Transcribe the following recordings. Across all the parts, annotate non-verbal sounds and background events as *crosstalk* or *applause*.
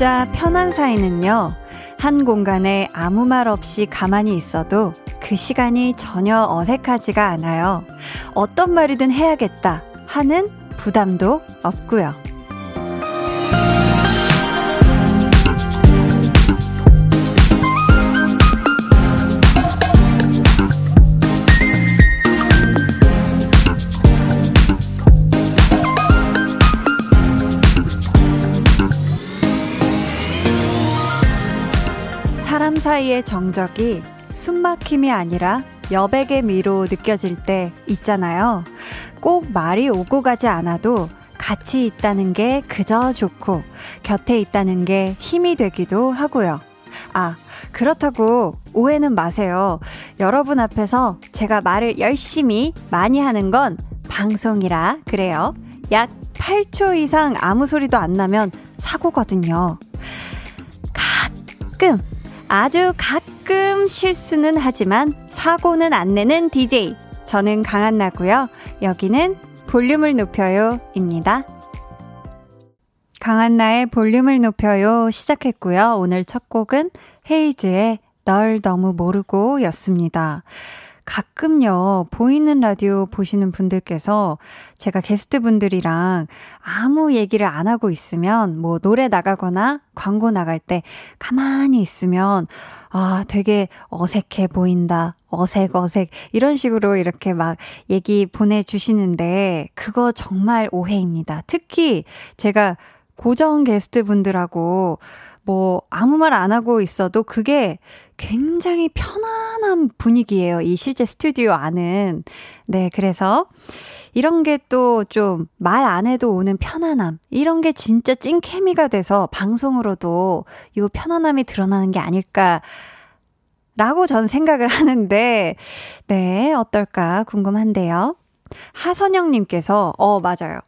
진짜 편한 사이는요, 한 공간에 아무 말 없이 가만히 있어도 그 시간이 전혀 어색하지가 않아요. 어떤 말이든 해야겠다 하는 부담도 없고요. 사이의 정적이 숨막힘이 아니라 여백의 미로 느껴질 때 있잖아요. 꼭 말이 오고 가지 않아도 같이 있다는 게 그저 좋고 곁에 있다는 게 힘이 되기도 하고요. 아, 그렇다고 오해는 마세요. 여러분 앞에서 제가 말을 열심히 많이 하는 건 방송이라 그래요. 약 8초 이상 아무 소리도 안 나면 사고거든요. 가끔, 아주 가끔 실수는 하지만 사고는 안 내는 DJ. 저는 강한나고요. 여기는 볼륨을 높여요 입니다. 강한나의 볼륨을 높여요 시작했고요. 오늘 첫 곡은 헤이즈의 널 너무 모르고 였습니다. 가끔요, 보이는 라디오 보시는 분들께서 제가 게스트 분들이랑 아무 얘기를 안 하고 있으면, 뭐, 노래 나가거나 광고 나갈 때 가만히 있으면, 아, 되게 어색해 보인다. 어색, 어색. 이런 식으로 이렇게 막 얘기 보내주시는데, 그거 정말 오해입니다. 특히 제가 고정 게스트 분들하고 뭐 아무 말 안 하고 있어도 그게 굉장히 편안한 분위기예요. 이 실제 스튜디오 안은. 네, 그래서 이런 게 또 좀 말 안 해도 오는 편안함. 이런 게 진짜 찐 케미가 돼서 방송으로도 이 편안함이 드러나는 게 아닐까. 라고 전 생각을 *laughs* 하는데, 네, 어떨까 궁금한데요. 하선영님께서, 어, 맞아요.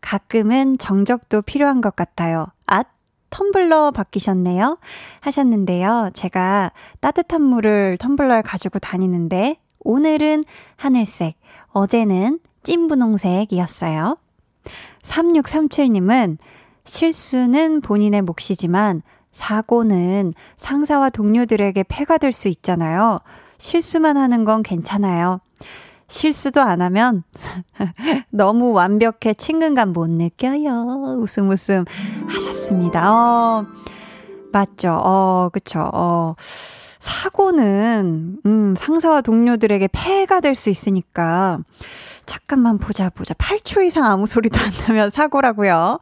가끔은 정적도 필요한 것 같아요. 앗, 텀블러 바뀌셨네요. 하셨는데요. 제가 따뜻한 물을 텀블러에 가지고 다니는데, 오늘은 하늘색, 어제는 찐 분홍색이었어요. 3637님은 실수는 본인의 몫이지만 사고는 상사와 동료들에게 폐가 될 수 있잖아요. 실수만 하는 건 괜찮아요. 실수도 안 하면 *laughs* 너무 완벽해 친근감 못 느껴요. 웃음 웃음 하셨습니다. 어, 맞죠. 어, 그쵸. 어, 사고는, 음, 상사와 동료들에게 폐해가 될 수 있으니까, 잠깐만 보자, 보자. 8초 이상 아무 소리도 안 나면 사고라고요.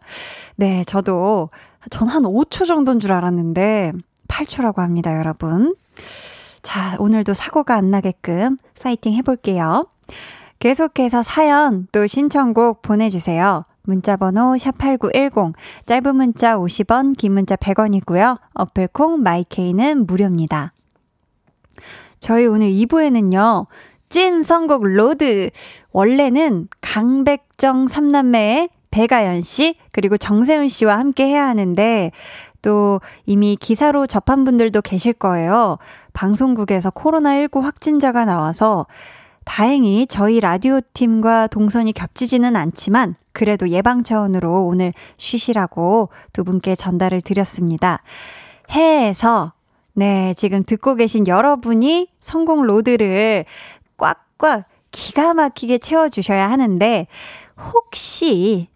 네, 저도, 전 한 5초 정도인 줄 알았는데, 8초라고 합니다, 여러분. 자, 오늘도 사고가 안 나게끔 파이팅 해볼게요. 계속해서 사연 또 신청곡 보내주세요. 문자번호 샵8910, 짧은 문자 50원, 긴 문자 100원이고요. 어플콩 마이케이는 무료입니다. 저희 오늘 2부에는요, 찐 선곡 road. 원래는 강백정 삼남매의 배가연 씨, 그리고 정세훈 씨와 함께 해야 하는데, 또 이미 기사로 접한 분들도 계실 거예요. 방송국에서 코로나19 확진자가 나와서 다행히 저희 라디오 팀과 동선이 겹치지는 않지만 그래도 예방 차원으로 오늘 쉬시라고 두 분께 전달을 드렸습니다. 해에서 네, 지금 듣고 계신 여러분이 성공 로드를 꽉꽉 기가 막히게 채워 주셔야 하는데, 혹시,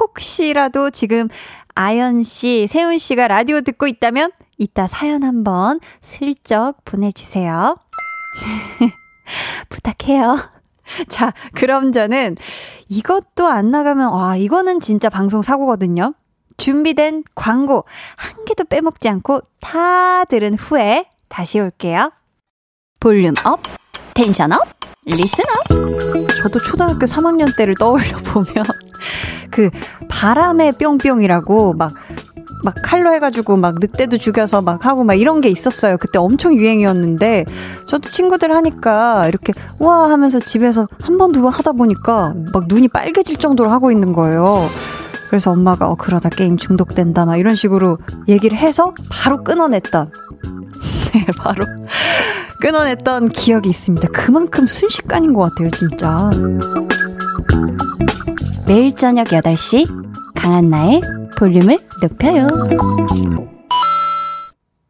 혹시라도 지금 아연 씨, 세훈 씨가 라디오 듣고 있다면, 이따 사연 한번 슬쩍 보내 주세요. *laughs* *laughs* 부탁해요. *laughs* 자, 그럼 저는 이것도 안 나가면, 와, 이거는 진짜 방송 사고거든요. 준비된 광고 한 개도 빼먹지 않고 다 들은 후에 다시 올게요. volume up, tension up, listen up. 저도 초등학교 3학년 때를 떠올려 보면 *laughs* 그 바람의 뿅뿅이라고 막 막 칼로 해가지고 막 늑대도 죽여서 막 하고 막 이런 게 있었어요. 그때 엄청 유행이었는데 저도 친구들 하니까 이렇게 와 하면서 집에서 한 번 두 번 하다 보니까 막 눈이 빨개질 정도로 하고 있는 거예요. 그래서 엄마가 어, 그러다 게임 중독된다, 막 이런 식으로 얘기를 해서 바로 끊어냈던. *laughs* 네, 바로 끊어냈던 기억이 있습니다. 그만큼 순식간인 것 같아요, 진짜. 매일 저녁 8시, 강한나의 볼륨을 높여요.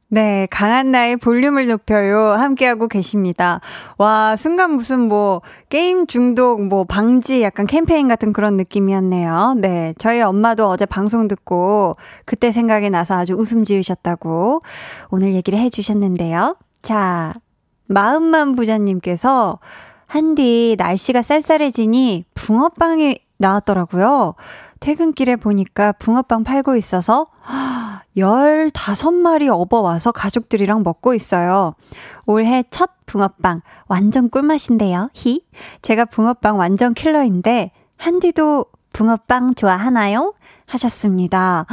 네, 강한 나의 볼륨을 높여요. 함께하고 계십니다. 와, 순간 무슨 뭐, 게임 중독, 뭐, 방지 약간 캠페인 같은 그런 느낌이었네요. 네, 저희 엄마도 어제 방송 듣고 그때 생각이 나서 아주 웃음 지으셨다고 오늘 얘기를 해주셨는데요. 자, 마음만 부자님께서 한디 날씨가 쌀쌀해지니 붕어빵이 나왔더라고요. 퇴근길에 보니까 붕어빵 팔고 있어서 15마리 업어와서 가족들이랑 먹고 있어요. 올해 첫 붕어빵 완전 꿀맛인데요. 히. 제가 붕어빵 완전 킬러인데 한디도 붕어빵 좋아하나요? 하셨습니다.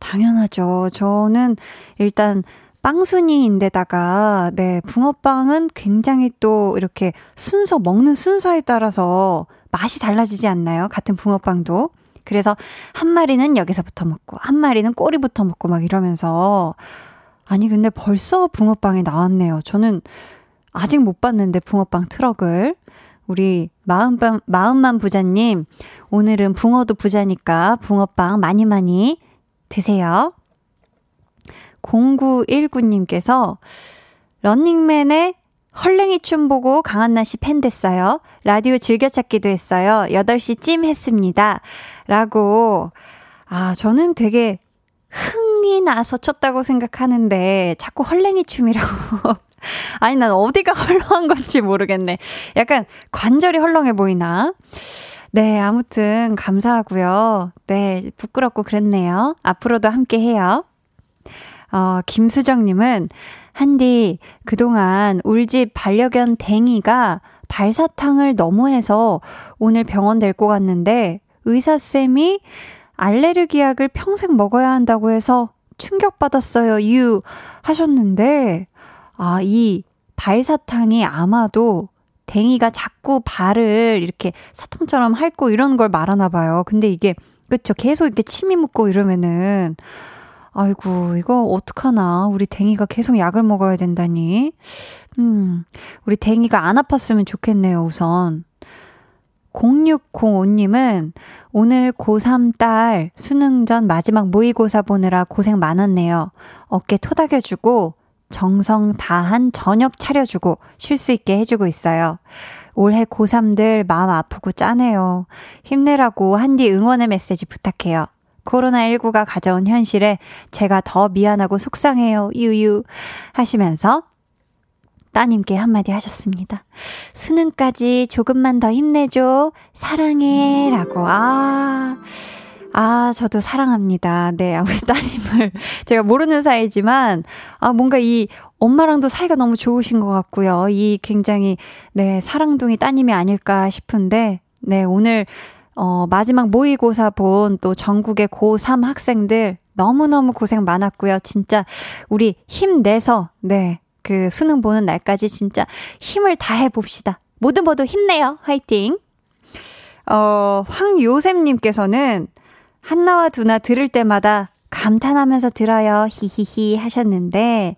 당연하죠. 저는 일단 빵순이인데다가, 네, 붕어빵은 굉장히 또 이렇게 순서, 먹는 순서에 따라서 맛이 달라지지 않나요? 같은 붕어빵도. 그래서 한 마리는 여기서부터 먹고, 한 마리는 꼬리부터 먹고 막 이러면서. 아니, 근데 벌써 붕어빵이 나왔네요. 저는 아직 못 봤는데, 붕어빵 트럭을. 우리 마음빵, 마음만 부자님, 오늘은 붕어도 부자니까 붕어빵 많이 많이 드세요. 0919님께서 런닝맨의 헐랭이 춤 보고 강한나 씨 팬 됐어요. 라디오 즐겨찾기도 했어요. 8시 찜 했습니다. 라고. 아, 저는 되게 흥이 나서 췄다고 생각하는데 자꾸 헐랭이 춤이라고. *laughs* 아니, 난 어디가 *laughs* 헐렁한 건지 모르겠네. 약간 관절이 헐렁해 보이나? 네, 아무튼 감사하고요. 네, 부끄럽고 그랬네요. 앞으로도 함께 해요. 어, 김수정님은 한디, 그동안 울집 반려견 댕이가 발사탕을 너무 해서 오늘 병원 데리고 갔는데 의사쌤이 알레르기 약을 평생 먹어야 한다고 해서 충격받았어요. 유 하셨는데, 아, 이 발사탕이 아마도 댕이가 자꾸 발을 이렇게 사탕처럼 핥고 이런 걸 말하나 봐요. 근데 이게, 그쵸. 계속 이렇게 침이 묻고 이러면은, 아이고, 이거 어떡하나. 우리 댕이가 계속 약을 먹어야 된다니. 음, 우리 댕이가 안 아팠으면 좋겠네요, 우선. 0605님은 오늘 고3 딸 수능 전 마지막 모의고사 보느라 고생 많았네요. 어깨 토닥여주고 정성 다한 저녁 차려주고 쉴 수 있게 해주고 있어요. 올해 고3들 마음 아프고 짠해요. 힘내라고 한디 응원의 메시지 부탁해요. 코로나19가 가져온 현실에 제가 더 미안하고 속상해요. 유유 하시면서 따님께 한마디 하셨습니다. 수능까지 조금만 더 힘내줘. 사랑해. 라고. 아. 아, 저도 사랑합니다. 네, 우리 *laughs* 따님을 제가 모르는 사이지만, 아, 뭔가 이 엄마랑도 사이가 너무 좋으신 것 같고요. 이 굉장히, 네, 사랑둥이 따님이 아닐까 싶은데, 네, 오늘 어, 마지막 모의고사 본 또 전국의 고3 학생들 너무너무 고생 많았고요. 진짜 우리 힘내서, 네, 그 수능 보는 날까지 진짜 힘을 다해 봅시다. 모두 모두 힘내요. 화이팅! 어, 황요샘님께서는 한나와 두나 들을 때마다 감탄하면서 들어요. 히히히 하셨는데,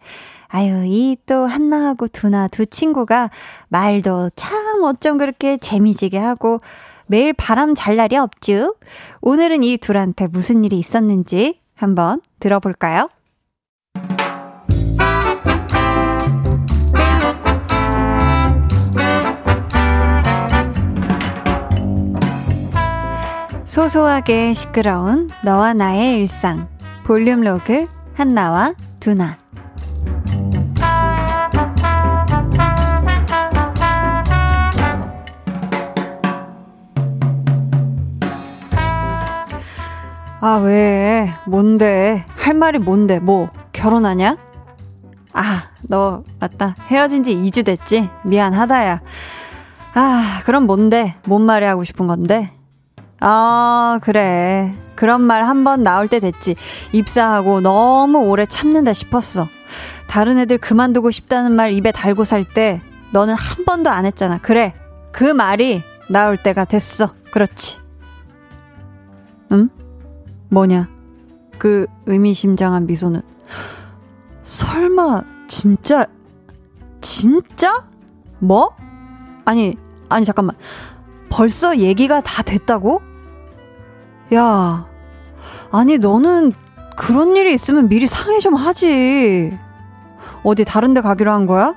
아유, 이 또 한나하고 두나 두 친구가 말도 참 어쩜 그렇게 재미지게 하고, 매일 바람 잘 날이 없쥬. 오늘은 이 둘한테 무슨 일이 있었는지 한번 들어볼까요? 소소하게 시끄러운 너와 나의 일상 볼륨 로그 한나와 두나 아, 왜? 뭔데? 할 말이 뭔데? 뭐, 결혼하냐? 아, 너, 맞다. 헤어진 지 2주 됐지? 미안하다 야. 아, 그럼 뭔데? 뭔 말이 하고 싶은 건데? 아, 그래. 그런 말 한 번 나올 때 됐지. 입사하고 너무 오래 참는다 싶었어. 다른 애들 그만두고 싶다는 말 입에 달고 살 때 너는 한 번도 안 했잖아. 그래. 그 말이 나올 때가 됐어. 그렇지. 응? 뭐냐? 그 의미심장한 미소는. 설마, 진짜, 진짜? 뭐? 아니, 아니, 잠깐만. 벌써 얘기가 다 됐다고? 야, 아니, 너는 그런 일이 있으면 미리 상의 좀 하지. 어디 다른 데 가기로 한 거야?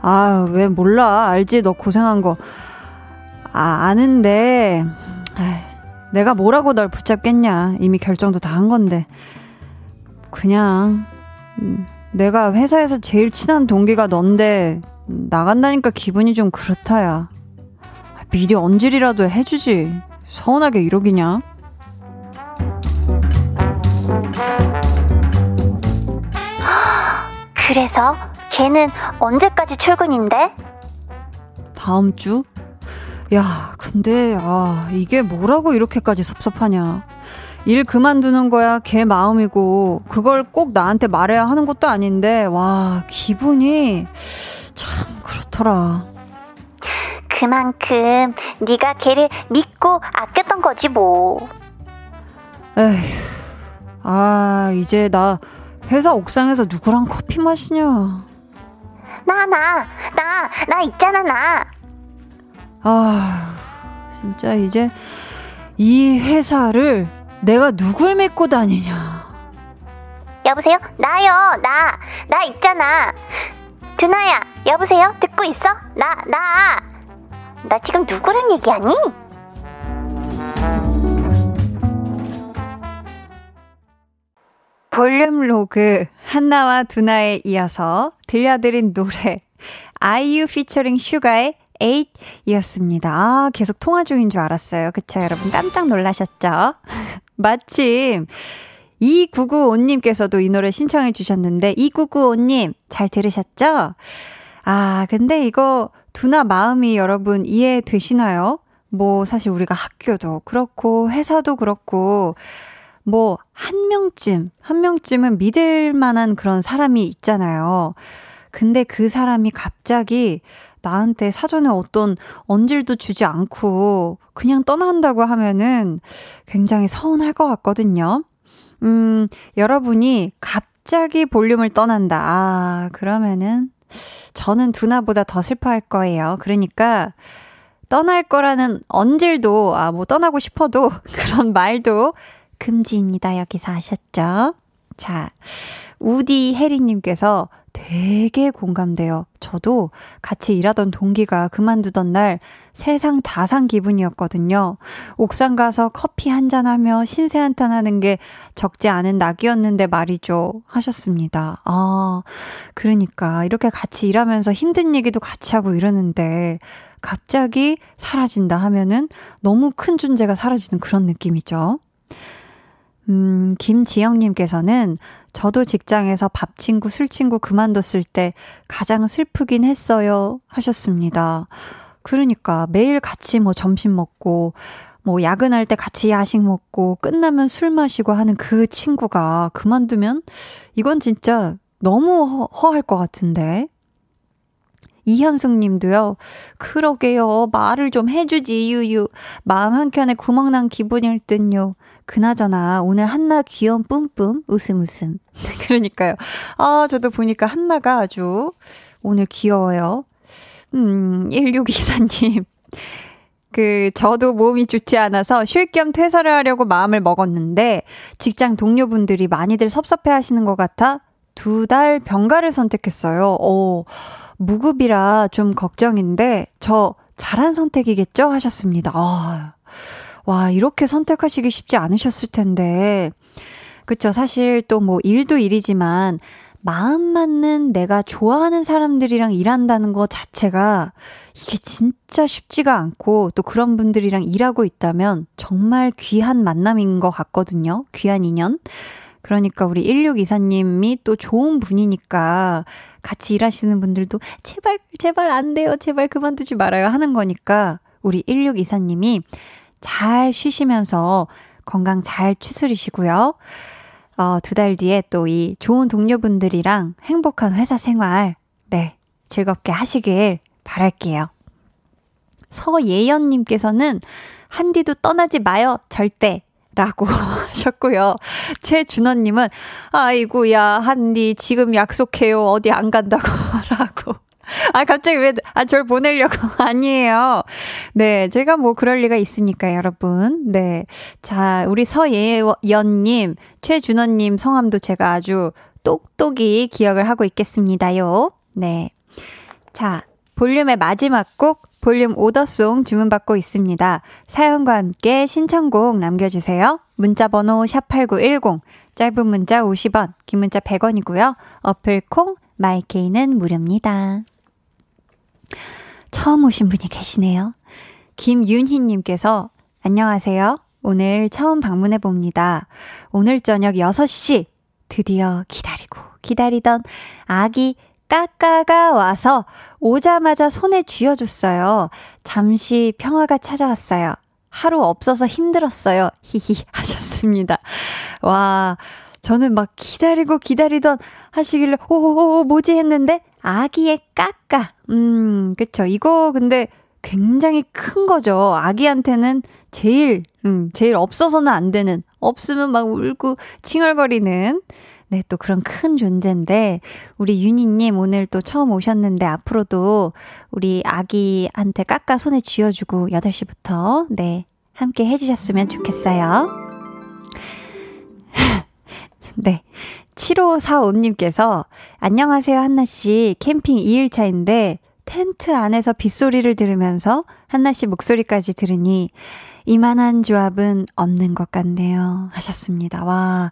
아, 왜 몰라. 알지, 너 고생한 거. 아, 아는데, 에이, 내가 뭐라고 널 붙잡겠냐. 이미 결정도 다 한 건데. 그냥, 음, 내가 회사에서 제일 친한 동기가 넌데, 나간다니까 기분이 좀 그렇다야. 미리 언질이라도 해주지. 서운하게 이러기냐? 그래서 걔는 언제까지 출근인데? 다음 주? 야, 근데, 아, 이게 뭐라고 이렇게까지 섭섭하냐. 일 그만두는 거야, 걔 마음이고, 그걸 꼭 나한테 말해야 하는 것도 아닌데, 와, 기분이 참 그렇더라. 그만큼 네가 걔를 믿고 아꼈던 거지 뭐. 에휴, 아, 이제 나 회사 옥상에서 누구랑 커피 마시냐. 나, 나, 나, 나 있잖아, 나. 아, 진짜 이제 이 회사를 내가 누굴 믿고 다니냐. 여보세요? 나요, 나. 나 있잖아. 두나야, 여보세요? 듣고 있어? 나, 나. 나 지금 누구랑 얘기하니? 볼륨 로고 한나와 두나에 이어서 들려드린 노래 아이유 피처링 슈가의 8이었습니다. 아, 계속 통화 중인 줄 알았어요. 그쵸, 여러분? 깜짝 놀라셨죠? *laughs* 마침 2995님께서도 이 노래 신청해 주셨는데 2995님 잘 들으셨죠? 아, 근데 이거 두나 마음이 여러분 이해되시나요? 뭐 사실 우리가 학교도 그렇고 회사도 그렇고 뭐, 한 명쯤, 한 명쯤은 믿을 만한 그런 사람이 있잖아요. 근데 그 사람이 갑자기 나한테 사전에 어떤 언질도 주지 않고 그냥 떠난다고 하면은 굉장히 서운할 것 같거든요. 음, 여러분이 갑자기 볼륨을 떠난다. 아, 그러면은 저는 두나보다 더 슬퍼할 거예요. 그러니까 떠날 거라는 언질도, 아, 뭐 떠나고 싶어도 *laughs* 그런 말도 금지입니다. 여기서 아셨죠? 자, 우디 혜리님께서 되게 공감돼요. 저도 같이 일하던 동기가 그만두던 날 세상 다 산 기분이었거든요. 옥상 가서 커피 한잔 하며 신세 한탄 하는 게 적지 않은 낙이었는데 말이죠. 하셨습니다. 아, 그러니까 이렇게 같이 일하면서 힘든 얘기도 같이 하고 이러는데 갑자기 사라진다 하면은 너무 큰 존재가 사라지는 그런 느낌이죠. 음, 김지영님께서는 저도 직장에서 밥 친구, 술 친구 그만뒀을 때 가장 슬프긴 했어요. 하셨습니다. 그러니까 매일 같이 뭐 점심 먹고, 뭐 야근할 때 같이 야식 먹고, 끝나면 술 마시고 하는 그 친구가 그만두면 이건 진짜 너무 허, 허할 것 같은데. 이현숙 님도요, 그러게요. 말을 좀 해주지, 유유. 마음 한켠에 구멍난 기분일 듯요. 그나저나 오늘 한나 귀여운 뿜뿜 웃음 웃음. *laughs* 그러니까요. 아, 저도 보니까 한나가 아주 오늘 귀여워요. 음, 1624님. *laughs* 그, 저도 몸이 좋지 않아서 쉴 겸 퇴사를 하려고 마음을 먹었는데, 직장 동료분들이 많이들 섭섭해 하시는 것 같아 두 달 병가를 선택했어요. 오, 무급이라 좀 걱정인데, 저 잘한 선택이겠죠? 하셨습니다. 아, 와, 이렇게 선택하시기 쉽지 않으셨을 텐데. 그쵸. 사실 또 뭐 일도 일이지만 마음 맞는 내가 좋아하는 사람들이랑 일한다는 것 자체가 이게 진짜 쉽지가 않고 또 그런 분들이랑 일하고 있다면 정말 귀한 만남인 것 같거든요. 귀한 인연. 그러니까 우리 1624님이 또 좋은 분이니까 같이 일하시는 분들도 제발, 제발 안 돼요. 제발 그만두지 말아요. 하는 거니까 우리 1624님이 잘 쉬시면서 건강 잘 추스리시고요. 어, 두 달 뒤에 또 이 좋은 동료분들이랑 행복한 회사 생활, 네, 즐겁게 하시길 바랄게요. 서예연님께서는 한디도 떠나지 마요, 절대. 라고 *laughs* 하셨고요. 최준원님은, 아이고야, 한디, 지금 약속해요. 어디 안 간다고. *laughs* 라고. 아, 갑자기 왜, 아, 절 보내려고. *laughs* 아니에요. 네, 제가 뭐 그럴 리가 있습니까, 여러분. 네. 자, 우리 서예연님, 최준원님 성함도 제가 아주 똑똑히 기억을 하고 있겠습니다요. 네. 자, 볼륨의 마지막 곡, 볼륨 오더송 주문받고 있습니다. 사연과 함께 신청곡 남겨주세요. 문자번호 샵8910, 짧은 문자 50원, 긴 문자 100원이고요. 어플 콩, 마이케이는 무료입니다. 처음 오신 분이 계시네요. 김윤희님께서 안녕하세요. 오늘 처음 방문해 봅니다. 오늘 저녁 6시 드디어 기다리고 기다리던 아기 까까가 와서 오자마자 손에 쥐어줬어요. 잠시 평화가 찾아왔어요. 하루 없어서 힘들었어요. 히히 *laughs* 하셨습니다. 와, 저는 막 기다리고 기다리던 하시길래 오오오 뭐지 했는데 아기의 까까. 음, 그쵸. 이거 근데 굉장히 큰 거죠. 아기한테는 제일, 음, 제일 없어서는 안 되는, 없으면 막 울고 칭얼거리는, 네, 또 그런 큰 존재인데, 우리 윤희님 오늘 또 처음 오셨는데, 앞으로도 우리 아기한테 깎아 손에 쥐어주고, 8시부터, 네, 함께 해주셨으면 좋겠어요. 7545님께서, 안녕하세요, 한나씨. 캠핑 2일차인데, 텐트 안에서 빗소리를 들으면서 한나씨 목소리까지 들으니, 이만한 조합은 없는 것 같네요. 하셨습니다. 와.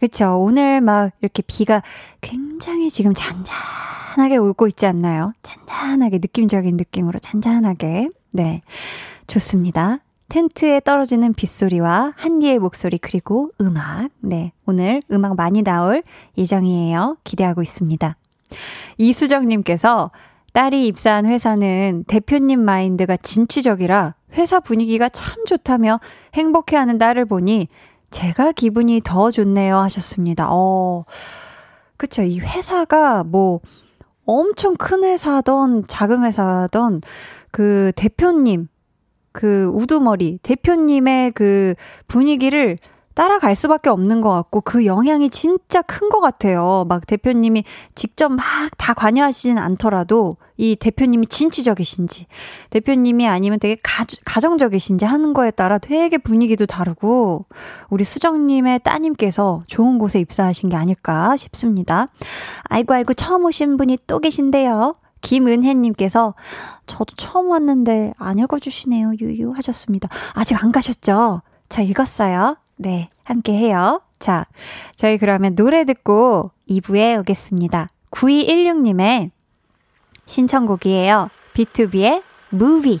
그쵸. 오늘 막 이렇게 비가 굉장히 지금 잔잔하게 오고 있지 않나요? 잔잔하게, 느낌적인 느낌으로 잔잔하게. 네. 좋습니다. 텐트에 떨어지는 빗소리와 한디의 목소리 그리고 음악. 네. 오늘 음악 많이 나올 예정이에요. 기대하고 있습니다. 이수정님께서 딸이 입사한 회사는 대표님 마인드가 진취적이라 회사 분위기가 참 좋다며 행복해하는 딸을 보니 제가 기분이 더 좋네요 하셨습니다. 어, 그쵸. 이 회사가 뭐 엄청 큰 회사던 작은 회사던 그 대표님, 그 우두머리, 대표님의 그 분위기를 따라갈 수밖에 없는 것 같고 그 영향이 진짜 큰 것 같아요. 막 대표님이 직접 막 다 관여하시진 않더라도 이 대표님이 진취적이신지 대표님이 아니면 되게 가, 가정적이신지 하는 거에 따라 되게 분위기도 다르고 우리 수정님의 따님께서 좋은 곳에 입사하신 게 아닐까 싶습니다. 아이고 아이고 처음 오신 분이 또 계신데요. 김은혜님께서 저도 처음 왔는데 안 읽어주시네요. 유유 하셨습니다. 아직 안 가셨죠? 저 읽었어요. 네, 함께 해요. 자, 저희 그러면 노래 듣고 2부에 오겠습니다. 9216님의 신청곡이에요. B2B의 무비.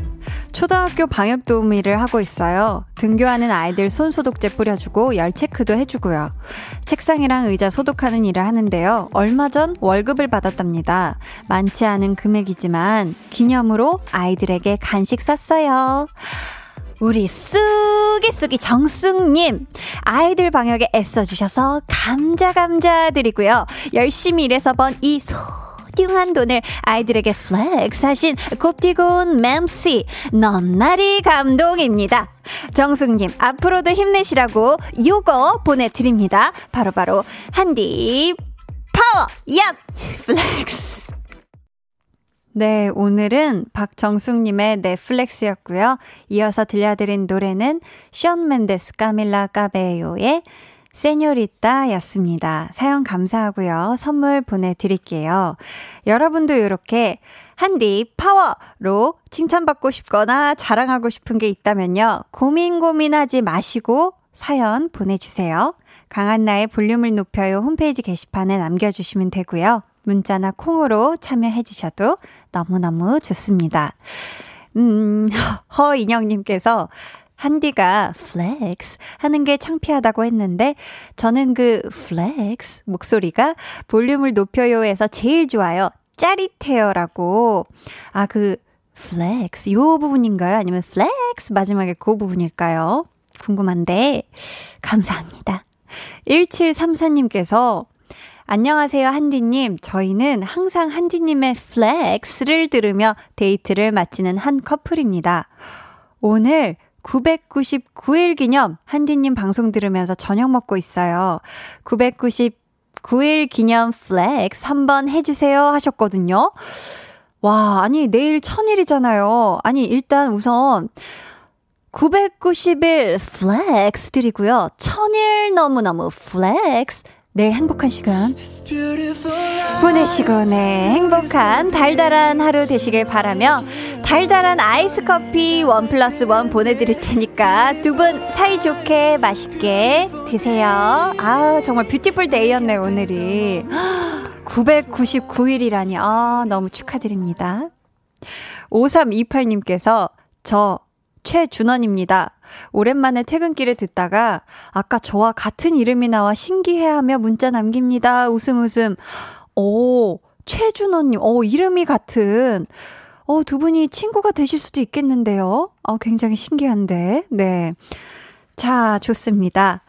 초등학교 방역 도우미를 하고 있어요. 등교하는 아이들 손 소독제 뿌려주고 열 체크도 해주고요. 책상이랑 의자 소독하는 일을 하는데요. 얼마 전 월급을 받았답니다. 많지 않은 금액이지만 기념으로 아이들에게 간식 샀어요. 우리 쑥이쑥이 정숙님 아이들 방역에 애써주셔서 감자 감자 드리고요 열심히 일해서 번 이 소. 띵한 돈을 아이들에게 flex 하신 곱디고운 맴씨 넘나리 감동입니다. 정숙님 앞으로도 힘내시라고 요거 보내드립니다. 바로 바로 한디 파워 얍 flex 네, 오늘은 박정숙님의 네 flex였고요. 이어서 들려드린 노래는 션 맨데스 까밀라 까베요의 Señorita 였습니다. 사연 감사하고요. 선물 보내드릴게요. 여러분도 이렇게 한디 파워로 칭찬받고 싶거나 자랑하고 싶은 게 있다면요. 고민 고민하지 마시고 사연 보내주세요. 강한나의 볼륨을 높여요 홈페이지 게시판에 남겨주시면 되고요. 문자나 콩으로 참여해주셔도 너무너무 좋습니다. 음, *laughs* 허인영님께서 한디가 flex 하는 게 창피하다고 했는데 저는 그 flex 목소리가 볼륨을 높여요에서 제일 좋아요. 짜릿해요라고. 아, 그 flex 요 부분인가요? 아니면 flex 마지막에 그 부분일까요? 궁금한데 감사합니다. 1734님께서 안녕하세요, 한디님. 저희는 항상 한디님의 flex를 들으며 데이트를 마치는 한 커플입니다. 오늘 999일 기념 한디님 방송 들으면서 저녁 먹고 있어요. 999일 기념 flex 한번 해주세요 하셨거든요. 와, 아니, 내일 천일이잖아요. 아니, 일단 우선, 991 flex 드리고요. 천일 너무너무 flex. 내일 행복한 시간 보내시고 네 행복한 달달한 하루 되시길 바라며 달달한 아이스 커피 one plus one 보내드릴 테니까 두 분 사이좋게 맛있게 드세요. 아 정말 beautiful day였네 오늘이. *gasps* 999일이라니. 아 너무 축하드립니다. 5328님께서 저 최준원입니다. 오랜만에 퇴근길에 듣다가 아까 저와 같은 이름이 나와 신기해하며 문자 남깁니다. 웃음 웃음. 오, 최준원님. 오, 이름이 같은. 어, 두 분이 친구가 되실 수도 있겠는데요. 어, 굉장히 신기한데. 네. 자, 좋습니다.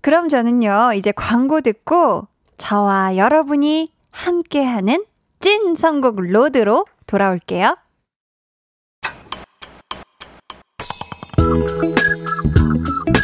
그럼 저는요, 이제 광고 듣고 저와 여러분이 함께하는 찐 선곡 로드로 돌아올게요.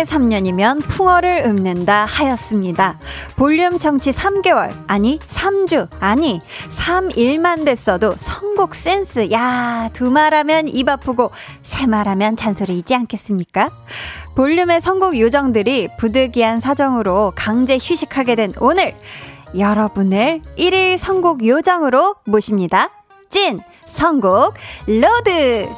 서당계 3년이면 풍어를 읊는다 하였습니다. 볼륨 정치 3개월, 아니 3주, 아니 3일만 됐어도 선곡 센스, 야, 두 말하면 입 아프고 세 말하면 잔소리이지 않겠습니까? 볼륨의 선곡 요정들이 부득이한 사정으로 강제 휴식하게 된 오늘, 여러분을 1일 선곡 요정으로 모십니다. 찐! 선곡 road!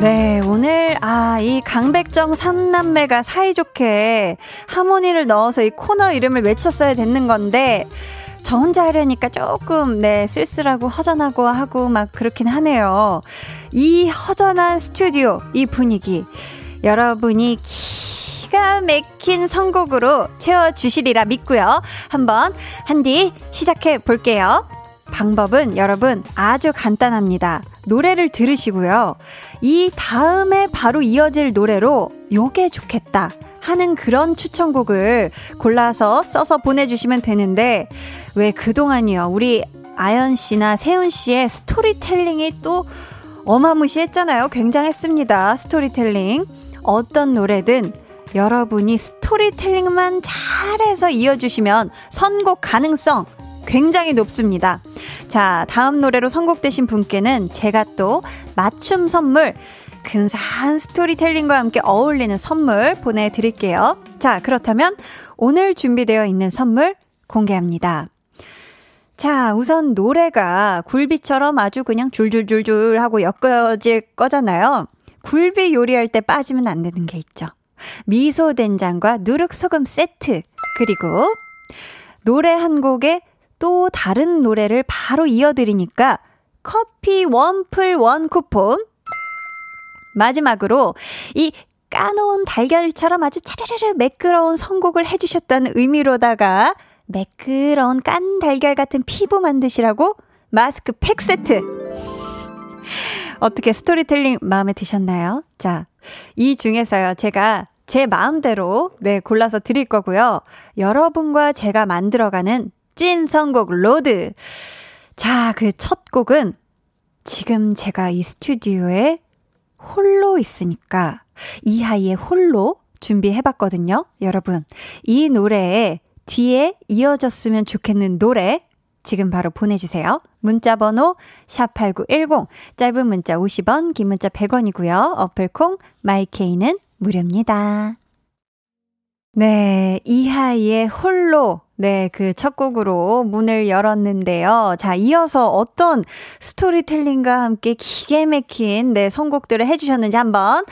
네, 오늘, 아, 이 강백정 삼남매가 사이좋게 하모니를 넣어서 이 코너 이름을 외쳤어야 됐는 건데, 저 혼자 하려니까 조금, 네, 쓸쓸하고 허전하고 하고 막 그렇긴 하네요. 이 허전한 스튜디오, 이 분위기, 여러분이 기가 막힌 선곡으로 채워주시리라 믿고요. 한번, 한디 시작해 볼게요. 방법은 여러분 아주 간단합니다. 노래를 들으시고요. 이 다음에 바로 이어질 노래로 요게 좋겠다 하는 그런 추천곡을 골라서 써서 보내주시면 되는데 왜 그동안이요. 우리 가연 씨나 세훈 씨의 storytelling이 또 어마무시했잖아요. 굉장했습니다. 스토리텔링. 어떤 노래든 여러분이 storytelling만 잘해서 이어주시면 선곡 가능성 굉장히 높습니다. 자, 다음 노래로 선곡되신 분께는 제가 또 맞춤 선물, 근사한 스토리텔링과 함께 어울리는 선물 보내드릴게요. 자, 그렇다면 오늘 준비되어 있는 선물 공개합니다. 자, 우선 노래가 굴비처럼 아주 그냥 줄줄줄줄 하고 엮어질 거잖아요. 굴비 요리할 때 빠지면 안 되는 게 있죠. 미소 된장과 누룩 소금 세트. 그리고 노래 한 곡에 또 다른 노래를 바로 이어드리니까 커피 원플 원 쿠폰. 마지막으로 이 까놓은 달걀처럼 아주 차르르르 매끄러운 선곡을 해주셨다는 의미로다가 매끄러운 깐 달걀 같은 피부 만드시라고 마스크 팩 세트. 어떻게 스토리텔링 마음에 드셨나요? 자, 이 중에서요, 제가 제 마음대로, 네, 골라서 드릴 거고요. 여러분과 제가 만들어가는 찐 선곡 road. 자, 그 첫 곡은 지금 제가 이 스튜디오에 홀로 있으니까 이하이의 홀로 준비해봤거든요. 여러분, 이 노래에 뒤에 이어졌으면 좋겠는 노래 지금 바로 보내주세요. 문자 번호 샵8910 짧은 문자 50원 긴 문자 100원이고요. 어플콩 마이케이는 무료입니다. 네, 이하이의 홀로 네, 그 첫 곡으로 문을 열었는데요. 자, 이어서 어떤 스토리텔링과 함께 기계 막힌 네, 선곡들을 해주셨는지 한번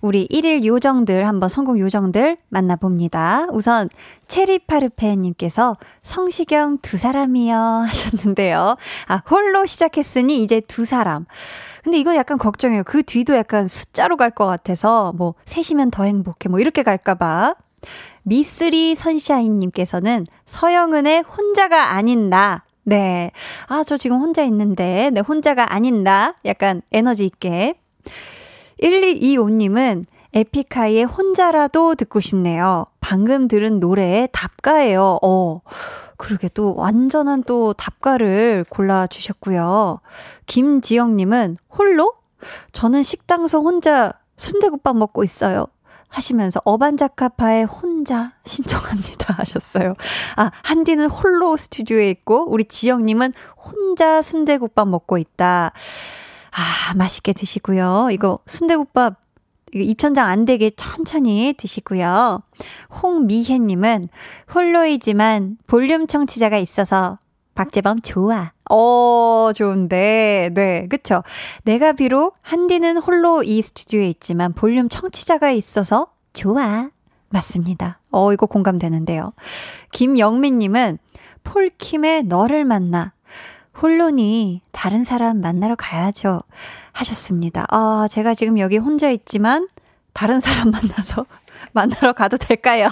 우리 1일 요정들 한번 성공 요정들 만나봅니다. 우선 체리파르페님께서 성시경 두 사람이요 하셨는데요. 아, 홀로 시작했으니 이제 두 사람. 근데 이거 약간 걱정해요. 그 뒤도 약간 숫자로 갈 것 같아서 뭐 셋이면 더 행복해 뭐 이렇게 갈까봐. 미쓰리 선샤인님께서는 서영은의 혼자가 아닌 나. 네. 아, 저 지금 혼자 있는데, 네, 혼자가 아닌 나. 약간 에너지 있게. 1225님은 에픽하이의 혼자라도 듣고 싶네요. 방금 들은 노래의 답가예요. 어. 그러게 또 완전한 또 답가를 골라주셨고요. 김지영님은 홀로? 저는 식당서 혼자 순대국밥 먹고 있어요. 하시면서 어반자카파의 혼자 신청합니다 *laughs* 하셨어요. 아, 한디는 홀로 스튜디오에 있고 우리 지영님은 혼자 순대국밥 먹고 있다. 아, 맛있게 드시고요. 이거 순대국밥 입천장 안 되게 천천히 드시고요. 홍미혜님은 홀로이지만 볼륨 청취자가 있어서 박재범 좋아. 어, 좋은데. 네, 그쵸. 내가 비록 한디는 홀로 이 스튜디오에 있지만 볼륨 청취자가 있어서 좋아. 맞습니다. 어, 이거 공감되는데요. 김영민님은 폴킴의 너를 만나. 홀로니 다른 사람 만나러 가야죠. 하셨습니다. 아, 제가 지금 여기 혼자 있지만 다른 사람 만나서 *laughs* 만나러 가도 될까요?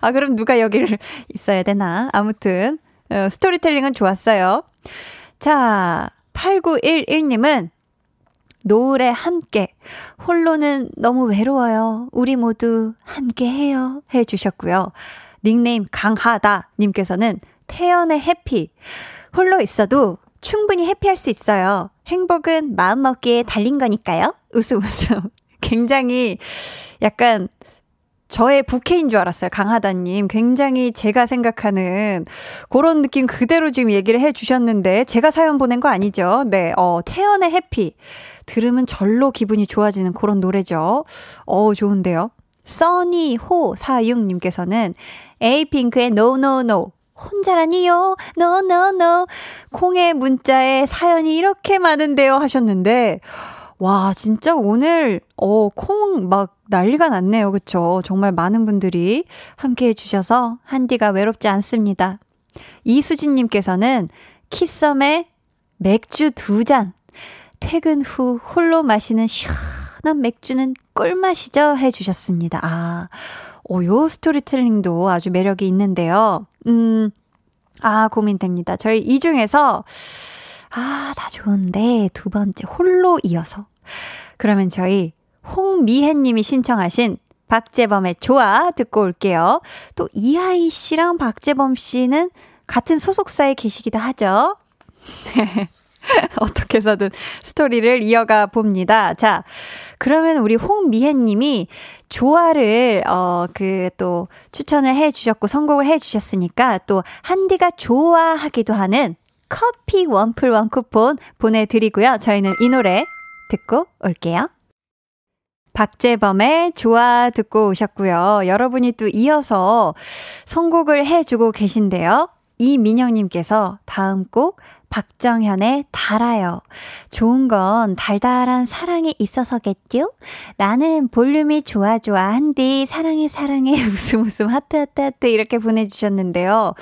아, 그럼 누가 여기를 있어야 되나? 아무튼, 어, 스토리텔링은 좋았어요. 자, 8911님은 노을에 함께. 홀로는 너무 외로워요. 우리 모두 함께 해요. 해 주셨고요. 닉네임 강하다 님께서는 태연의 해피. 홀로 있어도 충분히 해피할 수 있어요. 행복은 마음먹기에 달린 거니까요. 웃음 웃음. *laughs* 굉장히 약간 저의 부캐인 줄 알았어요. 강하다님. 굉장히 제가 생각하는 그런 느낌 그대로 지금 얘기를 해 주셨는데, 제가 사연 보낸 거 아니죠? 네, 어, 태연의 해피. 들으면 절로 기분이 좋아지는 그런 노래죠. 어, 좋은데요. 써니호 46님께서는 에이핑크의 No 혼자라니요. No. 콩의 문자에 사연이 이렇게 많은데요. 하셨는데, 와, 진짜 오늘, 어, 콩 막 난리가 났네요. 그쵸? 정말 많은 분들이 함께 해주셔서 한디가 외롭지 않습니다. 이수진님께서는 키썸의 맥주 두 잔. 퇴근 후 홀로 마시는 시원한 맥주는 꿀맛이죠? 해주셨습니다. 아, 오, 요 스토리텔링도 아주 매력이 있는데요. 음, 아, 고민됩니다. 저희 이 중에서, 아, 다 좋은데, 두 번째, 홀로 이어서. 그러면 저희 홍미혜 님이 신청하신 박재범의 좋아 듣고 올게요. 또 이하이 씨랑 박재범 씨는 같은 소속사에 계시기도 하죠. 네. *laughs* 어떻게 해서든 스토리를 이어가 봅니다. 자, 그러면 우리 홍미혜 님이 조화를, 어, 그, 또, 추천을 해 주셨고, 선곡을 해 주셨으니까, 또, 한디가 좋아하기도 하는 커피 원플 원 쿠폰 보내드리고요. 저희는 이 노래 듣고 올게요. 박재범의 좋아 듣고 오셨고요. 여러분이 또 이어서 선곡을 해주고 계신데요. 이민영님께서 다음 곡 박정현의 달아요. 좋은 건 달달한 사랑이 있어서겠죠? 나는 볼륨이 좋아 좋아 한디 사랑해 사랑해 *laughs* 웃음 웃음 하트 하트 하트 이렇게 보내주셨는데요.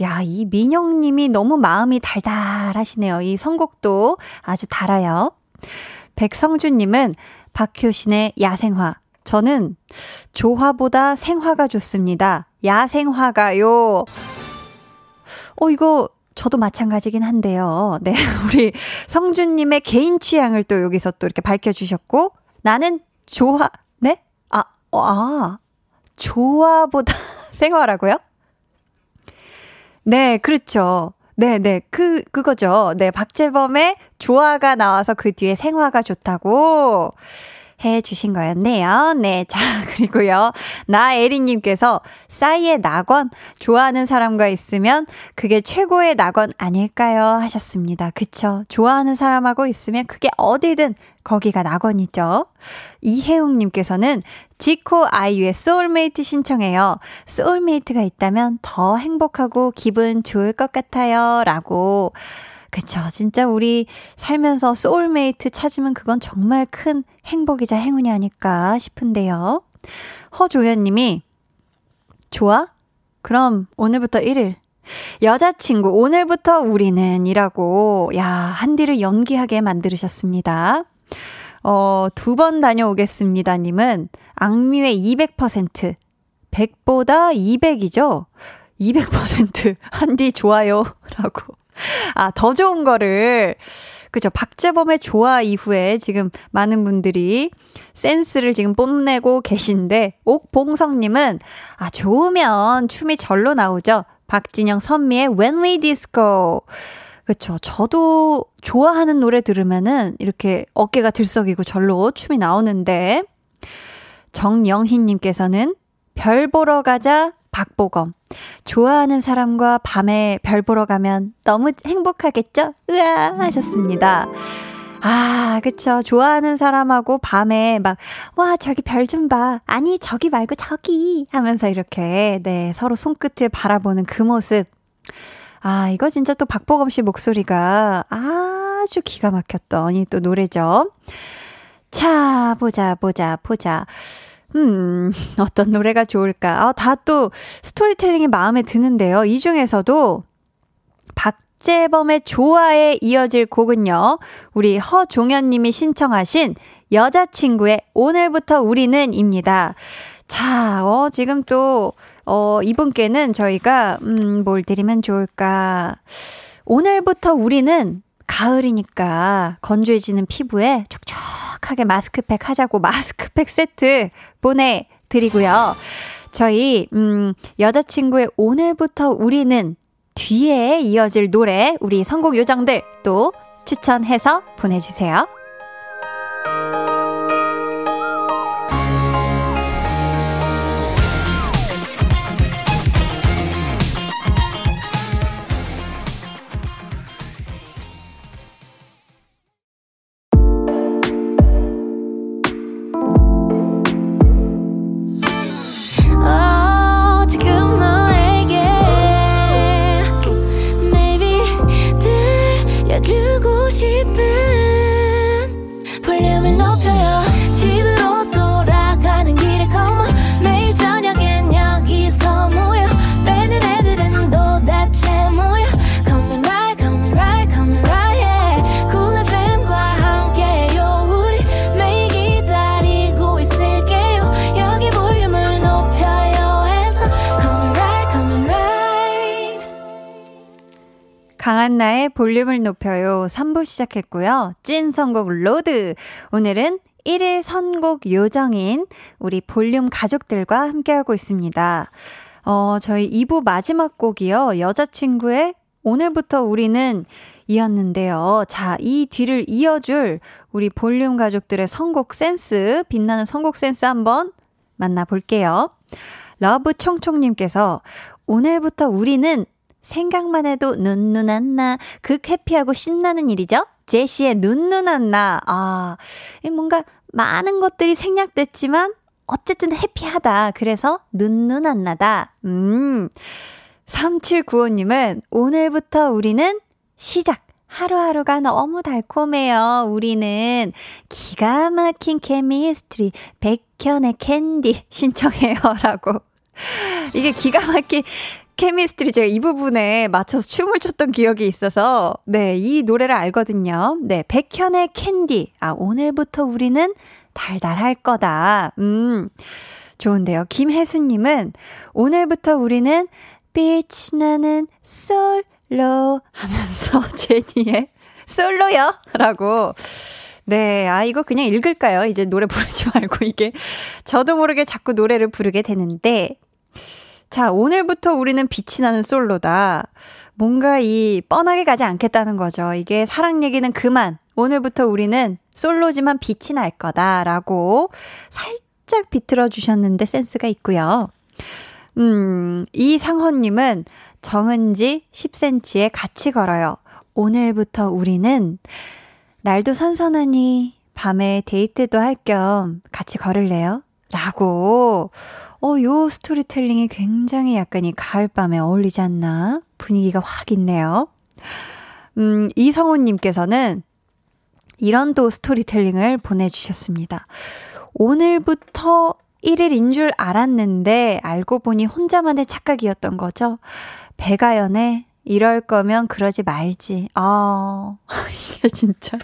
야, 이 민영님이 너무 마음이 달달하시네요. 이 선곡도 아주 달아요. 백성준님은 박효신의 야생화. 저는 조화보다 생화가 좋습니다. 야생화가요. 어, 이거 저도 마찬가지긴 한데요. 네, *laughs* 우리 성준님의 개인 취향을 또 여기서 또 이렇게 밝혀주셨고, 나는 좋아, 네? 아, 아, 조화보다 *laughs* 생활하고요? 네, 그렇죠. 네, 네. 그, 그거죠. 네, 박재범의 조화가 나와서 그 뒤에 생화가 좋다고. 해 주신 거였네요. 네. 자, *laughs* 그리고요. 나에리님께서 싸이의 낙원 좋아하는 사람과 있으면 그게 최고의 낙원 아닐까요? 하셨습니다. 그쵸. 좋아하는 사람하고 있으면 그게 어디든 거기가 낙원이죠. 이혜웅님께서는 지코 아이유의 소울메이트 신청해요. soulmate가 있다면 더 행복하고 기분 좋을 것 같아요. 라고. 그쵸. 진짜 우리 살면서 소울메이트 찾으면 그건 정말 큰 행복이자 행운이 아닐까 싶은데요. 허조연 님이, 좋아? 그럼 오늘부터 1일. 여자친구, 오늘부터 우리는 이라고, 야, 한디를 연기하게 만들으셨습니다. 어, 두 번 다녀오겠습니다. 님은 악뮤의 200%, 100보다 200이죠? 200% 한디 좋아요. *laughs* 라고. *laughs* 아, 더 좋은 거를, 그죠. 박재범의 좋아 이후에 지금 많은 분들이 센스를 지금 뽐내고 계신데, 옥봉성님은, 아, 좋으면 춤이 절로 나오죠. 박진영 선미의 When We Disco. 그쵸. 저도 좋아하는 노래 들으면은 이렇게 어깨가 들썩이고 절로 춤이 나오는데, 정영희님께서는 별 보러 가자 박보검. 좋아하는 사람과 밤에 별 보러 가면 너무 행복하겠죠? 으아! 하셨습니다. 아, 그쵸. 좋아하는 사람하고 밤에 막, 와, 저기 별 좀 봐. 아니, 저기 말고 저기. 하면서 이렇게, 네, 서로 손끝을 바라보는 그 모습. 아, 이거 진짜 또 박보검 씨 목소리가 아주 기가 막혔던 이 또 노래죠. 자, 보자, 보자, 보자. 음, *laughs* 어떤 노래가 좋을까? 아, 다 또 스토리텔링이 마음에 드는데요. 이 중에서도 박재범의 좋아에 이어질 곡은요. 우리 허종현 님이 신청하신 여자친구의 오늘부터 우리는입니다. 자, 어, 지금 또, 어, 이분께는 저희가, 음, 뭘 드리면 좋을까. 오늘부터 우리는 가을이니까 건조해지는 피부에 촉촉하게 마스크팩 하자고 마스크팩 세트 보내드리고요. 저희, 음, 여자친구의 오늘부터 우리는 뒤에 이어질 노래, 우리 선곡 요정들 또 추천해서 보내주세요. 강한나의 볼륨을 높여요. 3부 시작했고요. 찐 선곡 road. 오늘은 1일 선곡 요정인 우리 볼륨 가족들과 함께하고 있습니다. 어, 저희 2부 마지막 곡이요. 여자친구의 오늘부터 우리는 이었는데요. 자, 이 뒤를 이어줄 우리 볼륨 가족들의 선곡 센스, 빛나는 선곡 센스 한번 만나볼게요. 러브 총총님께서 오늘부터 우리는 생각만 해도 눈눈안 나 극 해피하고 신나는 일이죠? 제시의 눈눈안 나. 아, 뭔가 많은 것들이 생략됐지만 어쨌든 해피하다. 그래서 눈눈안 나다. 음. 3795님은 오늘부터 우리는 시작. 하루하루가 너무 달콤해요. 우리는 기가 막힌 케미스트리 백현의 캔디 신청해요. *laughs* 라고. 이게 기가 막힌 chemistry 제가 이 부분에 맞춰서 춤을 췄던 기억이 있어서 네, 이 노래를 알거든요. 네, 백현의 캔디. 아, 오늘부터 우리는 달달할 거다. 음. 좋은데요. 김혜수 님은 오늘부터 우리는 빛이 나는 솔로 하면서 *laughs* 제니의 솔로요 라고 네, 아, 이거 그냥 읽을까요? 이제 노래 부르지 말고 이게. 저도 모르게 자꾸 노래를 부르게 되는데. 자, 오늘부터 우리는 빛이 나는 솔로다. 뭔가 이 뻔하게 가지 않겠다는 거죠. 이게 사랑 얘기는 그만. 오늘부터 우리는 솔로지만 빛이 날 거다라고 살짝 비틀어 주셨는데 센스가 있고요. 음, 이상헌님은 정은지 10cm에 같이 걸어요. 오늘부터 우리는 날도 선선하니 밤에 데이트도 할 겸 같이 걸을래요? 라고, 어, 요 스토리텔링이 굉장히 약간 이 가을밤에 어울리지 않나? 분위기가 확 있네요. 음, 이성호님께서는 이런 또 스토리텔링을 보내주셨습니다. 오늘부터 1일인 줄 알았는데 알고 보니 혼자만의 착각이었던 거죠. 배가연의 이럴 거면 그러지 말지. 아, *laughs* 이게 진짜.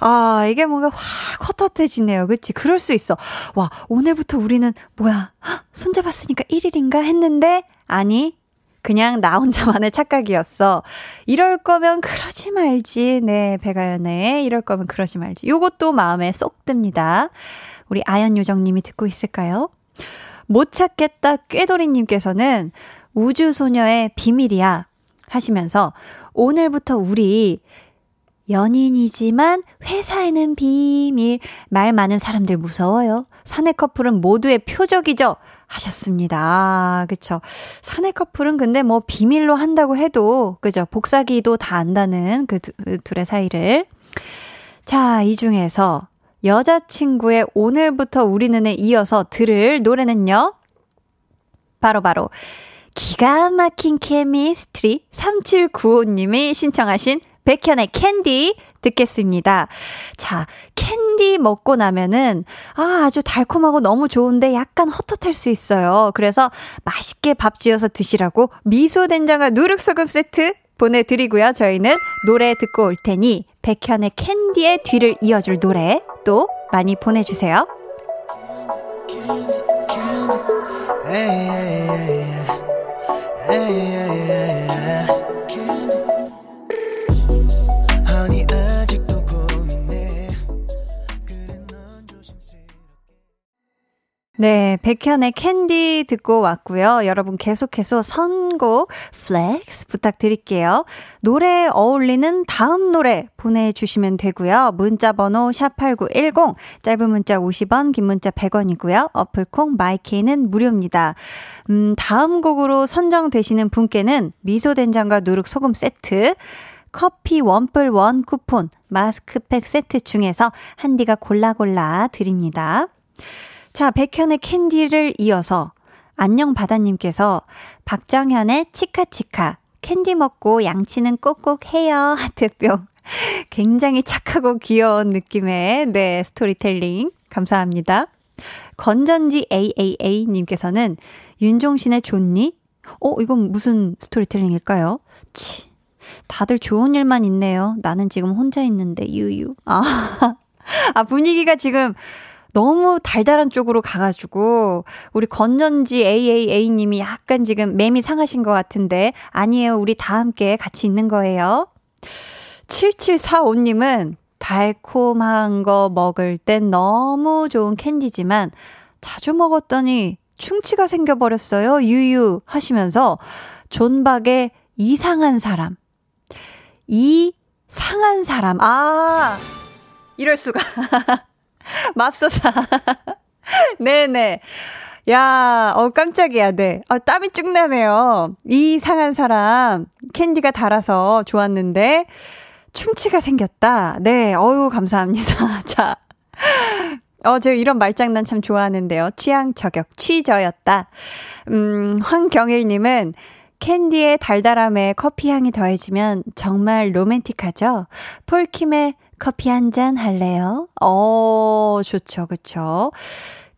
아, 이게 뭔가 확 헛헛해지네요. 그치? 그럴 수 있어. 와, 오늘부터 우리는, 뭐야, 손잡았으니까 1일인가 했는데, 아니, 그냥 나 혼자만의 착각이었어. 이럴 거면 그러지 말지. 네, 배가연의 이럴 거면 그러지 말지. 요것도 마음에 쏙 듭니다. 우리 아연 요정님이 듣고 있을까요? 못 찾겠다 꾀돌이님께서는 우주소녀의 비밀이야 하시면서 오늘부터 우리 연인이지만 회사에는 비밀. 말 많은 사람들 무서워요. 사내 커플은 모두의 표적이죠. 하셨습니다. 그쵸. 사내 커플은 근데 뭐 비밀로 한다고 해도, 그죠. 복사기도 다 안다는 그, 두, 그 둘의 사이를. 자, 이 중에서 여자친구의 오늘부터 우리는에 이어서 들을 노래는요. 바로바로 바로 기가 막힌 chemistry 3795님이 신청하신 백현의 캔디 듣겠습니다. 자, 캔디 먹고 나면은, 아, 아주 달콤하고 너무 좋은데 약간 헛헛할 수 있어요. 그래서 맛있게 밥 지어서 드시라고 미소 된장과 누룩소금 세트 보내드리고요. 저희는 노래 듣고 올 테니 백현의 캔디의 뒤를 이어줄 노래 또 많이 보내주세요. 캔디, 캔디. 네, 백현의 캔디 듣고 왔고요. 여러분 계속해서 선곡 flex 부탁드릴게요. 노래 어울리는 다음 노래 보내주시면 되고요. 문자 번호 샵8910, 짧은 문자 50원, 긴 문자 100원이고요. 어플콩 마이케이는 무료입니다. 음, 다음 곡으로 선정되시는 분께는 미소된장과 누룩소금 세트, 커피 원뿔 원 쿠폰, 마스크팩 세트 중에서 한디가 골라골라 드립니다. 자, 백현의 캔디를 이어서 안녕 바다님께서 박정현의 치카치카 캔디 먹고 양치는 꼭꼭 해요 *laughs* 하트뿅 굉장히 착하고 귀여운 느낌의 네 스토리텔링 감사합니다. 건전지 AAA님께서는 윤종신의 좋니? 어, 이건 무슨 스토리텔링일까요? 치, 다들 좋은 일만 있네요. 나는 지금 혼자 있는데, 유유. 아, *laughs* 아 분위기가 지금 너무 달달한 쪽으로 가가지고 우리 건전지 AAA님이 약간 지금 맴이 상하신 것 같은데 아니에요. 우리 다 함께 같이 있는 거예요. 7745님은 달콤한 거 먹을 땐 너무 좋은 캔디지만 자주 먹었더니 충치가 생겨버렸어요. 유유 하시면서 존박의 이상한 사람. 이상한 사람. 아, 이럴 수가. *laughs* *laughs* 맙소사. *laughs* 네네. 야, 어, 깜짝이야, 네. 어, 땀이 쭉 나네요. 이상한 사람, 캔디가 달아서 좋았는데, 충치가 생겼다. 네, 어유 감사합니다. *laughs* 자. 어, 저 이런 말장난 참 좋아하는데요. 취향 저격, 취저였다. 음, 황경일님은 캔디의 달달함에 커피 향이 더해지면 정말 로맨틱하죠? 폴킴의 커피 한 잔 할래요? 어, 좋죠, 그쵸.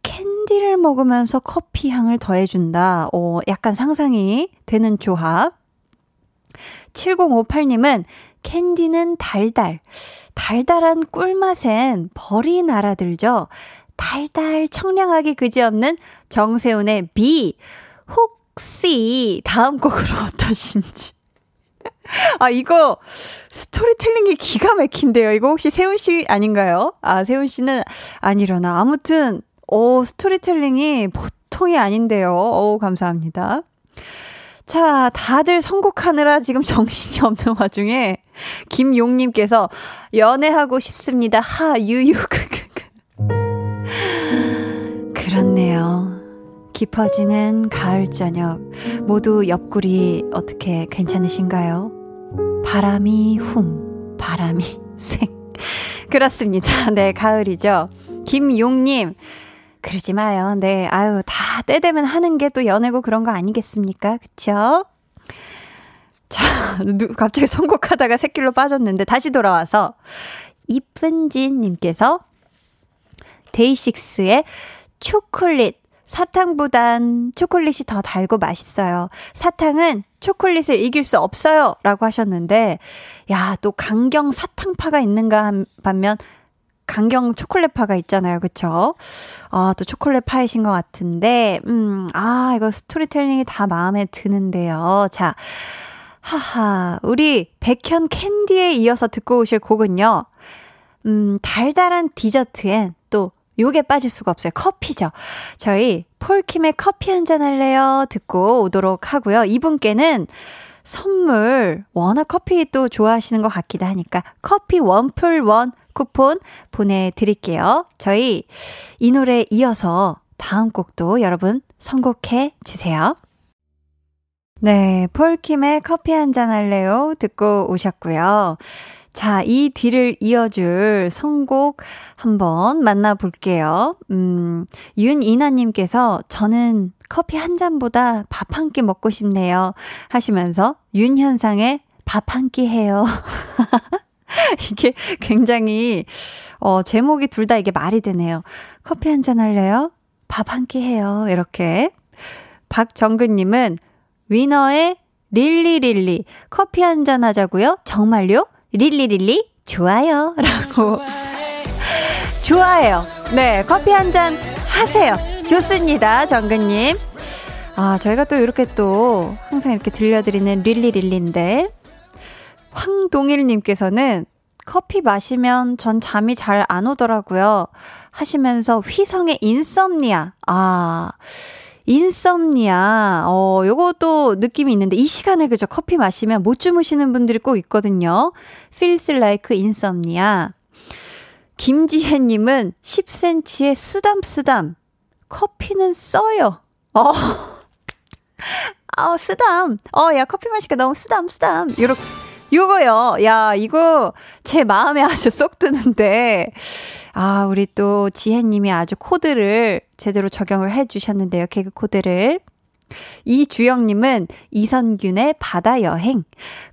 캔디를 먹으면서 커피 향을 더해준다. 어, 약간 상상이 되는 조합. 7058님은 캔디는 달달. 달달한 꿀맛엔 벌이 날아들죠. 달달 청량하기 그지없는 정세훈의 비. 혹시 다음 곡으로 *laughs* 어떠신지. *laughs* 아, 이거 스토리텔링이 기가 막힌데요. 이거 혹시 세훈 씨 아닌가요? 아, 세훈 씨는 아니려나. 아무튼, 오, 스토리텔링이 보통이 아닌데요. 오, 감사합니다. 자, 다들 선곡하느라 지금 정신이 *laughs* 없는 와중에 김용님께서 연애하고 싶습니다. 하, 유유, *laughs* 그렇네요. 깊어지는 가을 저녁. 모두 옆구리 어떻게 괜찮으신가요? 바람이 훔, 바람이 *laughs* 쐐. 그렇습니다. 네, 가을이죠. 김용님, 그러지 마요. 네, 아유, 다 때 되면 하는 게 또 연애고 그런 거 아니겠습니까? 그쵸? 자, *laughs* 갑자기 선곡하다가 새길로 빠졌는데 다시 돌아와서 이쁜진님께서 데이식스의 초콜릿 사탕보단 초콜릿이 더 달고 맛있어요. 사탕은 초콜릿을 이길 수 없어요. 라고 하셨는데, 야, 또 강경 사탕파가 있는가 한 반면, 강경 초콜릿파가 있잖아요. 그쵸? 아, 또 초콜릿파이신 것 같은데, 음, 아, 이거 스토리텔링이 다 마음에 드는데요. 자, 하하, 우리 백현 캔디에 이어서 듣고 오실 곡은요. 음, 달달한 디저트엔 또 요게 빠질 수가 없어요. 커피죠. 저희 폴킴의 커피 한 잔 할래요? 듣고 오도록 하고요. 이분께는 선물, 워낙 커피 또 좋아하시는 것 같기도 하니까 커피 원풀 원 쿠폰 보내드릴게요. 저희 이 노래 이어서 다음 곡도 여러분 선곡해 주세요. 네, 폴킴의 커피 한 잔 할래요? 듣고 오셨고요. 자, 이 뒤를 이어줄 선곡 한번 만나볼게요. 음, 윤이나님께서 저는 커피 한 잔보다 밥 한 끼 먹고 싶네요. 하시면서 윤현상의 밥 한 끼 해요. *laughs* 이게 굉장히, 어, 제목이 둘 다 이게 말이 되네요. 커피 한 잔 할래요? 밥 한 끼 해요. 이렇게. 박정근님은 위너의 릴리릴리 커피 한 잔 하자고요? 정말요? 릴리릴리 좋아요 라고. 좋아해요. 네 커피 한 잔 하세요. 좋습니다 정근님. 아 저희가 또 이렇게 또 항상 이렇게 들려드리는 릴리릴리인데 황동일님께서는 커피 마시면 전 잠이 잘 안 오더라고요. 하시면서 휘성의 인썸니아. 아 인썸니아. 어, 요것도 느낌이 있는데 이 시간에 그죠? 커피 마시면 못 주무시는 분들이 꼭 있거든요. feels like insomnia. 김지혜 님은 10cm의 쓰담쓰담. 커피는 써요. 어. *laughs* 아, 쓰담. 어, 야, 커피 마시니까 너무 쓰담, 쓰담. 요렇게. 요거요. 야, 이거 제 마음에 아주 쏙 드는데. 아, 우리 또 지혜님이 아주 코드를 제대로 적용을 해 주셨는데요. 개그 코드를. 이주영님은 이선균의 바다 여행.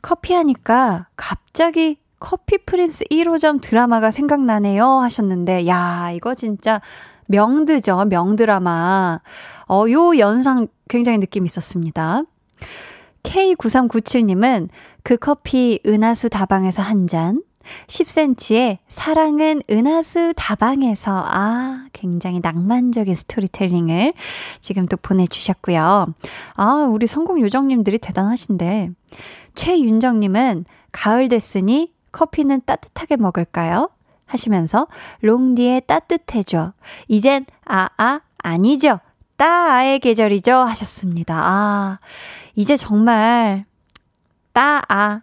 커피 하니까 갑자기 커피 프린스 1호점 드라마가 생각나네요. 하셨는데, 야, 이거 진짜 명드죠. 명드라마. 어, 요 연상 굉장히 느낌 있었습니다. K9397님은 그 커피 은하수 다방에서 한 잔. 10cm의 사랑은 은하수 다방에서 아 굉장히 낭만적인 스토리텔링을 지금 또 보내주셨고요. 아 우리 성공 요정님들이 대단하신데 최윤정님은 가을 됐으니 커피는 따뜻하게 먹을까요? 하시면서 롱디의 따뜻해져 이젠 아아 아, 아니죠 따아의 계절이죠 하셨습니다. 아 이제 정말 따아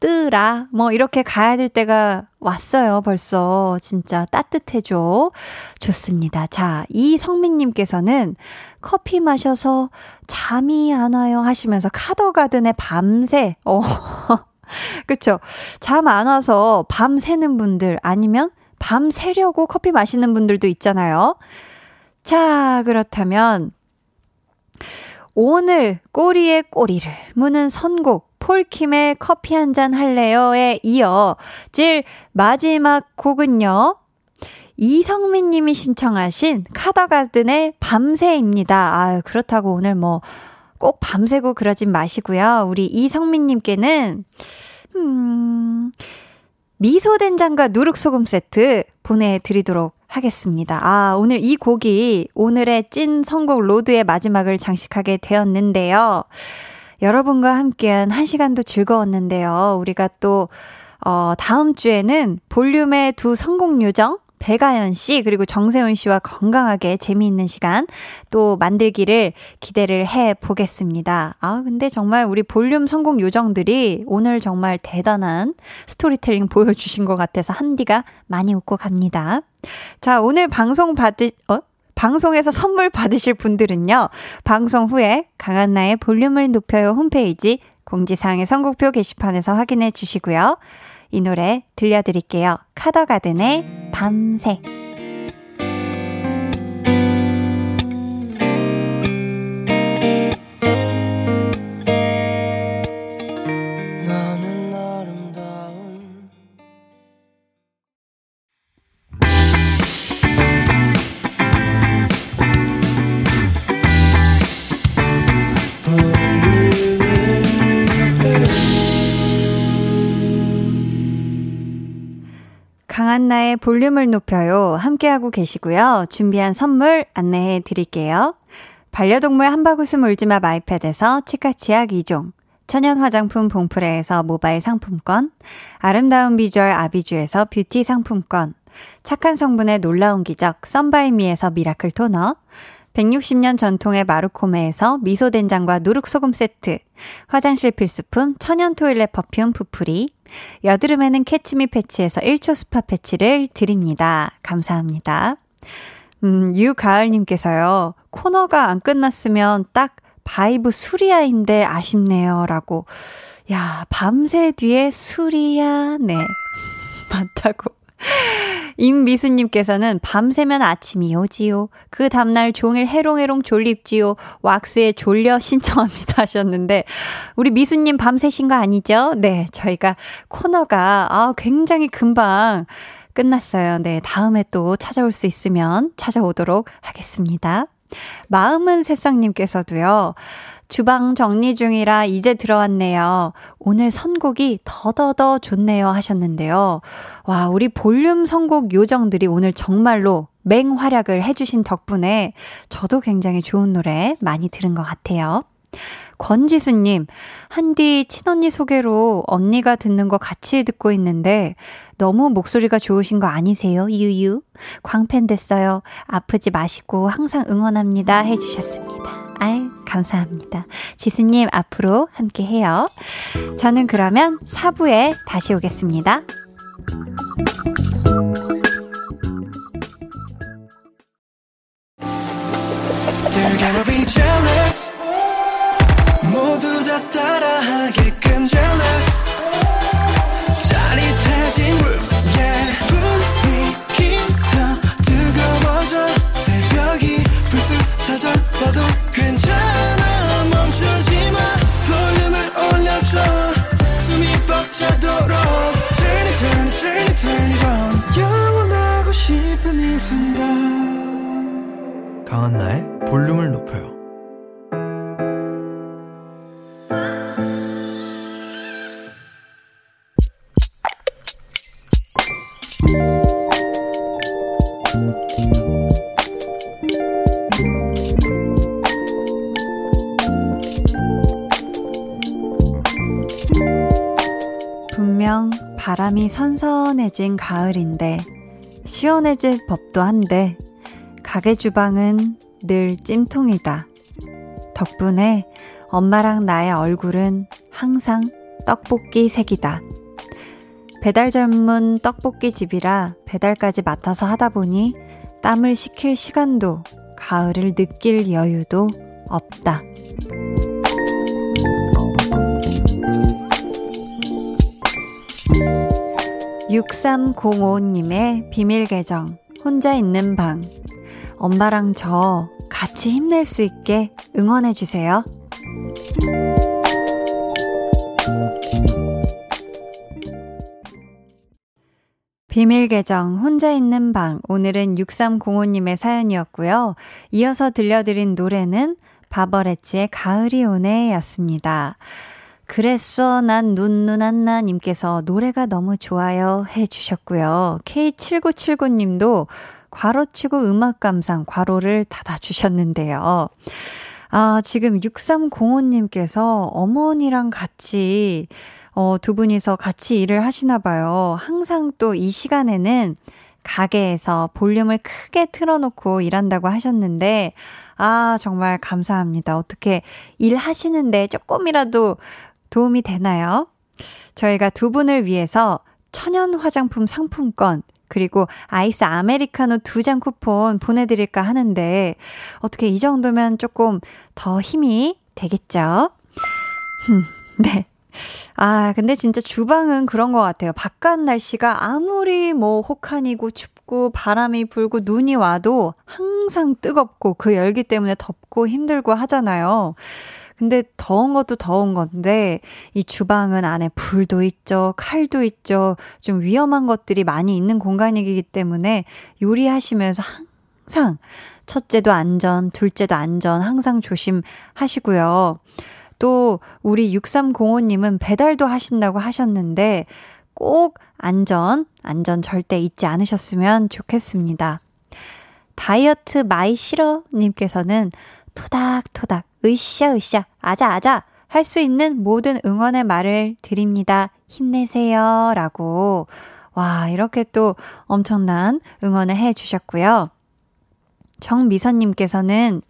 뜨라. 뭐, 이렇게 가야 될 때가 왔어요, 벌써. 진짜 따뜻해져. 좋습니다. 자, 이성민님께서는 커피 마셔서 잠이 안 와요 하시면서 카더가든의 밤새, 어, *laughs* 그쵸. 잠 안 와서 밤 새는 분들 아니면 밤 새려고 커피 마시는 분들도 있잖아요. 자, 그렇다면 오늘 꼬리에 꼬리를 무는 선곡 폴킴의 커피 한 잔 할래요에 이어질 마지막 곡은요. 이성민 님이 신청하신 카더가든의 밤새입니다. 아 그렇다고 오늘 뭐 꼭 밤새고 그러진 마시고요. 우리 이성민 님께는 음 미소된장과 누룩소금 세트 보내드리도록 하겠습니다. 아, 오늘 이 곡이 오늘의 찐 선곡 road의 마지막을 장식하게 되었는데요. 여러분과 함께한 한 시간도 즐거웠는데요. 우리가 또, 어, 다음 주에는 볼륨의 두 성공 요정, 배가연 씨, 그리고 정세훈 씨와 건강하게 재미있는 시간 또 만들기를 기대를 해 보겠습니다. 아, 근데 정말 우리 볼륨 성공 요정들이 오늘 정말 대단한 스토리텔링 보여주신 것 같아서 한디가 많이 웃고 갑니다. 자, 오늘 방송 받으, 어? 방송에서 선물 받으실 분들은요, 방송 후에 강한나의 볼륨을 높여요 홈페이지 공지사항의 선곡표 게시판에서 확인해 주시고요. 이 노래 들려드릴게요. 카더가든의 밤새. 강한나의 볼륨을 높여요. 함께하고 계시고요. 준비한 선물 안내해 드릴게요. 반려동물 한바구스 울지마 마이펫에서 치카치약 2종, 천연 화장품 봉프레에서 모바일 상품권, 아름다운 비주얼 아비주에서 뷰티 상품권, 착한 성분의 놀라운 기적 썬바이미에서 miracle toner, 160년 전통의 마루코메에서 미소된장과 누룩소금 세트, 화장실 필수품 천연 toilet perfume 푸푸리, 여드름에는 캐치미 패치에서 1초 spa patch를 드립니다. 감사합니다. 음, 유가을님께서요, 코너가 안 끝났으면 딱 바이브 술이야인데 아쉽네요. 라고. 야, 밤새 뒤에 술이야, 네. *laughs* 맞다고. 임미수님께서는 밤새면 아침이 오지요. 그 다음날 종일 해롱해롱 졸립지요. 왁스에 졸려 신청합니다 하셨는데, 우리 미수님 밤새신 거 아니죠? 네, 저희가 코너가, 아, 굉장히 금방 끝났어요. 네, 다음에 또 찾아올 수 있으면 찾아오도록 하겠습니다. 마음은 새싹님께서도요, 주방 정리 중이라 이제 들어왔네요. 오늘 선곡이 더더더 좋네요 하셨는데요. 와, 우리 볼륨 선곡 요정들이 오늘 정말로 맹활약을 해주신 덕분에 저도 굉장히 좋은 노래 많이 들은 것 같아요. 권지수님, 한디 친언니 소개로 언니가 듣는 거 같이 듣고 있는데 너무 목소리가 좋으신 거 아니세요? 유유. 광팬 됐어요. 아프지 마시고 항상 응원합니다. 해주셨습니다. 아유, 감사합니다. 지수님, 앞으로 함께 해요. 저는 그러면 4부에 다시 오겠습니다. 선선해진 가을인데 시원해질 법도 한데 가게 주방은 늘 찜통이다. 덕분에 엄마랑 나의 얼굴은 항상 떡볶이 색이다. 배달 전문 떡볶이 집이라 배달까지 맡아서 하다 보니 땀을 식힐 시간도 가을을 느낄 여유도 없다. 6305님의 비밀 계정, 혼자 있는 방. 엄마랑 저 같이 힘낼 수 있게 응원해주세요. 비밀 계정, 혼자 있는 방. 오늘은 6305님의 사연이었고요. 이어서 들려드린 노래는 바버레치의 가을이 오네 였습니다. 그랬어, 난 눈눈한나 님께서 노래가 너무 좋아요 해 주셨고요. K7979 님도 괄호치고 음악 감상 괄호를 닫아 주셨는데요. 아, 지금 6305 님께서 어머니랑 같이, 어, 두 분이서 같이 일을 하시나 봐요. 항상 또 이 시간에는 가게에서 볼륨을 크게 틀어놓고 일한다고 하셨는데, 아, 정말 감사합니다. 어떻게 일하시는데 조금이라도 도움이 되나요? 저희가 두 분을 위해서 천연 화장품 상품권, 그리고 아이스 아메리카노 두잔 쿠폰 보내드릴까 하는데, 어떻게 이 정도면 조금 더 힘이 되겠죠? 네. 아, 근데 진짜 주방은 그런 것 같아요. 바깥 날씨가 아무리 뭐 혹한이고 춥고 바람이 불고 눈이 와도 항상 뜨겁고 그 열기 때문에 덥고 힘들고 하잖아요. 근데 더운 것도 더운 건데 이 주방은 안에 불도 있죠, 칼도 있죠. 좀 위험한 것들이 많이 있는 공간이기 때문에 요리하시면서 항상 첫째도 안전, 둘째도 안전 항상 조심하시고요. 또 우리 6305님은 배달도 하신다고 하셨는데 꼭 안전, 안전 절대 잊지 않으셨으면 좋겠습니다. 다이어트 마이 싫어 님께서는 토닥토닥, 으쌰, 으쌰, 아자, 아자, 할 수 있는 모든 응원의 말을 드립니다. 힘내세요. 라고. 와, 이렇게 또 엄청난 응원을 해 주셨고요. 정미선님께서는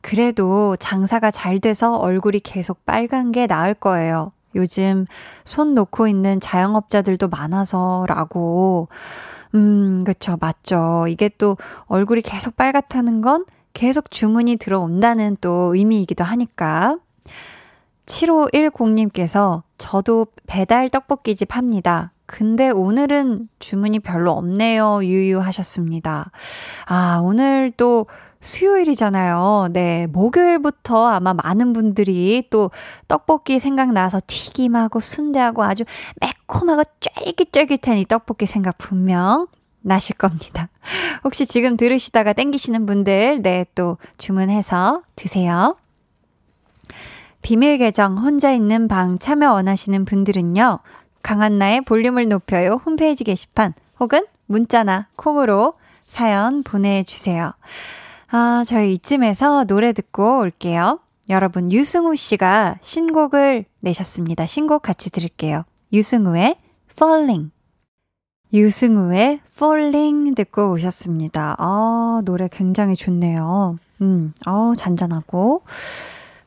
그래도 장사가 잘 돼서 얼굴이 계속 빨간 게 나을 거예요. 요즘 손 놓고 있는 자영업자들도 많아서 라고. 음, 그쵸, 맞죠. 이게 또 얼굴이 계속 빨갛다는 건 계속 주문이 들어온다는 또 의미이기도 하니까. 7510님께서 저도 배달 떡볶이집 합니다. 근데 오늘은 주문이 별로 없네요. 유유하셨습니다. 아, 오늘 또 수요일이잖아요. 네, 목요일부터 아마 많은 분들이 또 떡볶이 생각나서 튀김하고 순대하고 아주 매콤하고 쫄깃쫄깃한 이 떡볶이 생각 분명 나실 겁니다. 혹시 지금 들으시다가 땡기시는 분들, 네, 또 주문해서 드세요. 비밀 계정 혼자 있는 방 참여 원하시는 분들은요, 강한나의 볼륨을 높여요 홈페이지 게시판 혹은 문자나 콩으로 사연 보내주세요. 아, 저희 이쯤에서 노래 듣고 올게요. 여러분, 유승우 씨가 신곡을 내셨습니다. 신곡 같이 들을게요. 유승우의 Falling. 유승우의 Falling 듣고 오셨습니다. 아, 노래 굉장히 좋네요. 음, 어, 잔잔하고.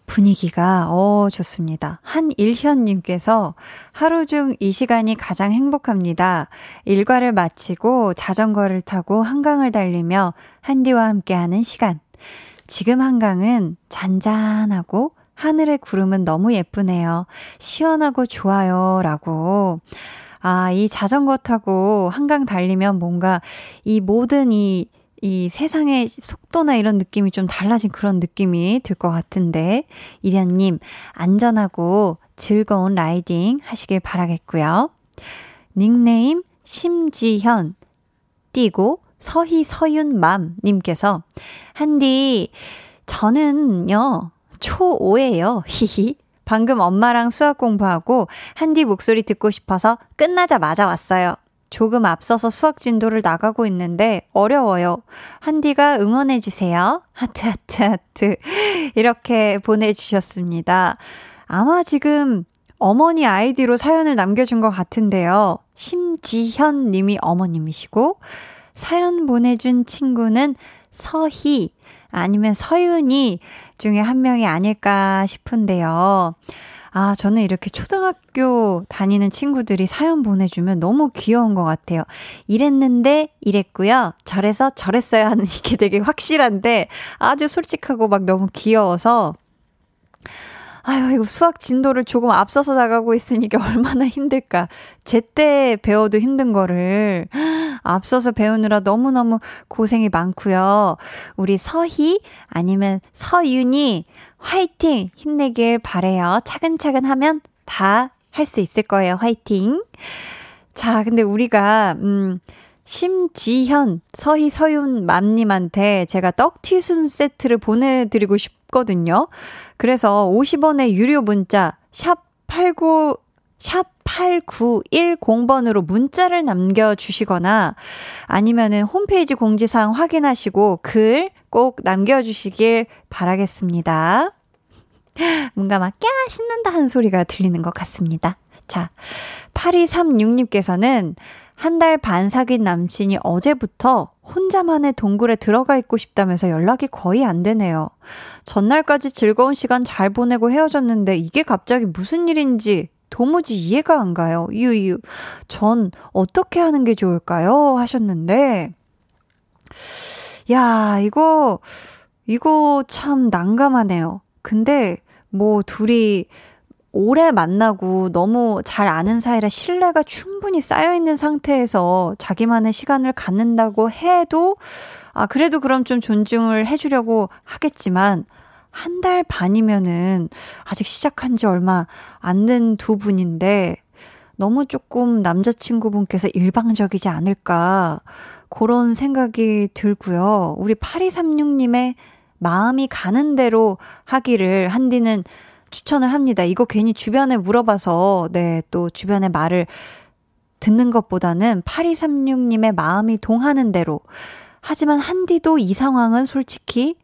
분위기가, 어, 좋습니다. 한일현님께서 하루 중 이 시간이 가장 행복합니다. 일과를 마치고 자전거를 타고 한강을 달리며 한디와 함께하는 시간. 지금 한강은 잔잔하고 하늘의 구름은 너무 예쁘네요. 시원하고 좋아요. 라고. 아, 이 자전거 타고 한강 달리면 뭔가 이 모든 이, 이 세상의 속도나 이런 느낌이 좀 달라진 그런 느낌이 들 것 같은데, 이련님, 안전하고 즐거운 라이딩 하시길 바라겠고요. 닉네임, 심지현, 띠고, 서희 서윤맘 님께서, 한디, 저는요, 초5예요. 히히. 방금 엄마랑 수학 공부하고 한디 목소리 듣고 싶어서 끝나자마자 왔어요. 조금 앞서서 수학 진도를 나가고 있는데 어려워요. 한디가 응원해주세요. 하트, 하트, 하트. 이렇게 보내주셨습니다. 아마 지금 어머니 아이디로 사연을 남겨준 것 같은데요. 심지현 님이 어머님이시고, 사연 보내준 친구는 서희, 아니면 서윤이 중에 한 명이 아닐까 싶은데요. 아, 저는 이렇게 초등학교 다니는 친구들이 사연 보내주면 너무 귀여운 것 같아요. 이랬는데 이랬고요. 저래서 저랬어야 하는 *laughs* 이게 되게 확실한데 아주 솔직하고 막 너무 귀여워서 아유, 이거 수학 진도를 조금 앞서서 나가고 있으니까 *laughs* 얼마나 힘들까. 제때 배워도 힘든 거를 앞서서 배우느라 너무너무 고생이 많고요. 우리 서희 아니면 서윤이 화이팅! 힘내길 바래요. 차근차근 하면 다 할 수 있을 거예요. 화이팅! 자, 근데 우리가, 음, 심지현, 서희, 서윤 맘님한테 제가 떡튀순 세트를 보내드리고 싶거든요. 그래서 50원의 유료 문자, 샵 89, 샵 8910번으로 문자를 남겨주시거나 아니면은 홈페이지 공지사항 확인하시고 글 꼭 남겨주시길 바라겠습니다. *laughs* 뭔가 막, 꺄! 신난다 하는 소리가 들리는 것 같습니다. 자, 8236님께서는 한 달 반 사귄 남친이 어제부터 혼자만의 동굴에 들어가 있고 싶다면서 연락이 거의 안 되네요. 전날까지 즐거운 시간 잘 보내고 헤어졌는데 이게 갑자기 무슨 일인지 도무지 이해가 안 가요. 유유. 전 어떻게 하는 게 좋을까요? 하셨는데, 야, 이거, 이거 참 난감하네요. 근데 뭐 둘이 오래 만나고 너무 잘 아는 사이라 신뢰가 충분히 쌓여있는 상태에서 자기만의 시간을 갖는다고 해도, 아, 그래도 그럼 좀 존중을 해주려고 하겠지만, 한 달 반이면은 아직 시작한 지 얼마 안 된 두 분인데 너무 조금 남자친구분께서 일방적이지 않을까 그런 생각이 들고요. 우리 8236님의 마음이 가는 대로 하기를 한디는 추천을 합니다. 이거 괜히 주변에 물어봐서 네, 또 주변의 말을 듣는 것보다는 8236님의 마음이 동하는 대로 하지만 한디도 이 상황은 솔직히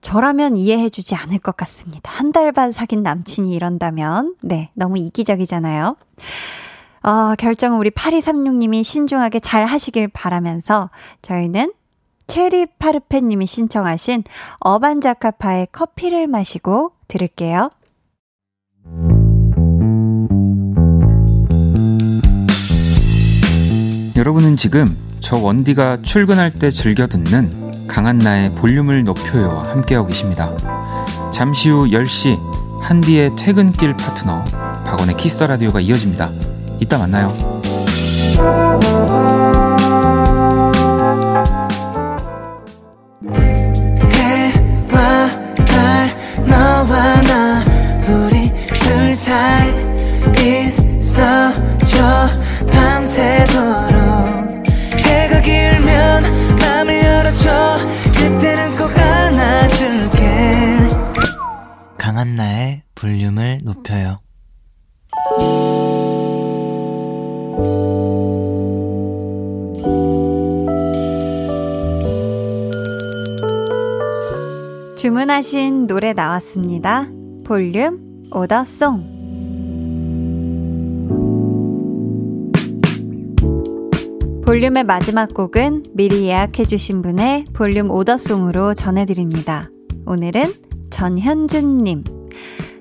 저라면 이해해주지 않을 것 같습니다. 한 달 반 사귄 남친이 이런다면, 네, 너무 이기적이잖아요. 어, 결정은 우리 8236님이 신중하게 잘 하시길 바라면서 저희는 체리 파르페님이 신청하신 어반자카파의 커피를 마시고 들을게요. 여러분은 지금 저 원디가 출근할 때 즐겨 듣는 강한나의 볼륨을 높여요와 함께하고 계십니다. 잠시 후 10시 한디의 퇴근길 파트너 박원의 키스 더 라디오가 이어집니다. 이따 만나요. 밤새도록 강한나의 볼륨을 높여요 주문하신 노래 나왔습니다. 볼륨 오더송 볼륨의 마지막 곡은 미리 예약해주신 분의 볼륨 오더송으로 전해드립니다. 오늘은 전현준님.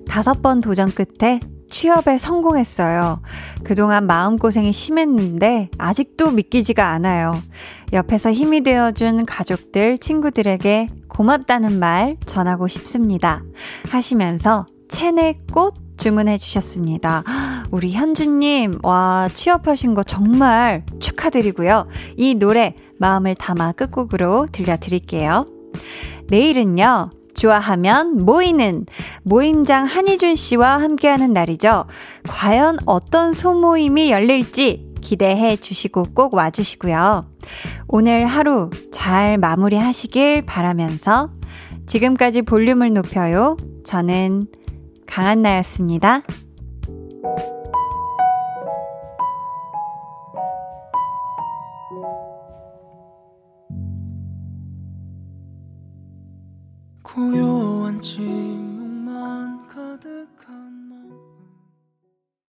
다섯 번 도전 끝에 취업에 성공했어요. 그동안 마음고생이 심했는데 아직도 믿기지가 않아요. 옆에서 힘이 되어준 가족들, 친구들에게 고맙다는 말 전하고 싶습니다. 하시면서 체내 꽃 주문해 주셨습니다. 우리 현주님, 와, 취업하신 거 정말 축하드리고요. 이 노래 마음을 담아 끝곡으로 들려드릴게요. 내일은요, 좋아하면 모이는 모임장 한희준 씨와 함께하는 날이죠. 과연 어떤 소모임이 열릴지 기대해 주시고 꼭 와주시고요. 오늘 하루 잘 마무리 하시길 바라면서 지금까지 볼륨을 높여요. 저는 강한나였습니다. 고요한 침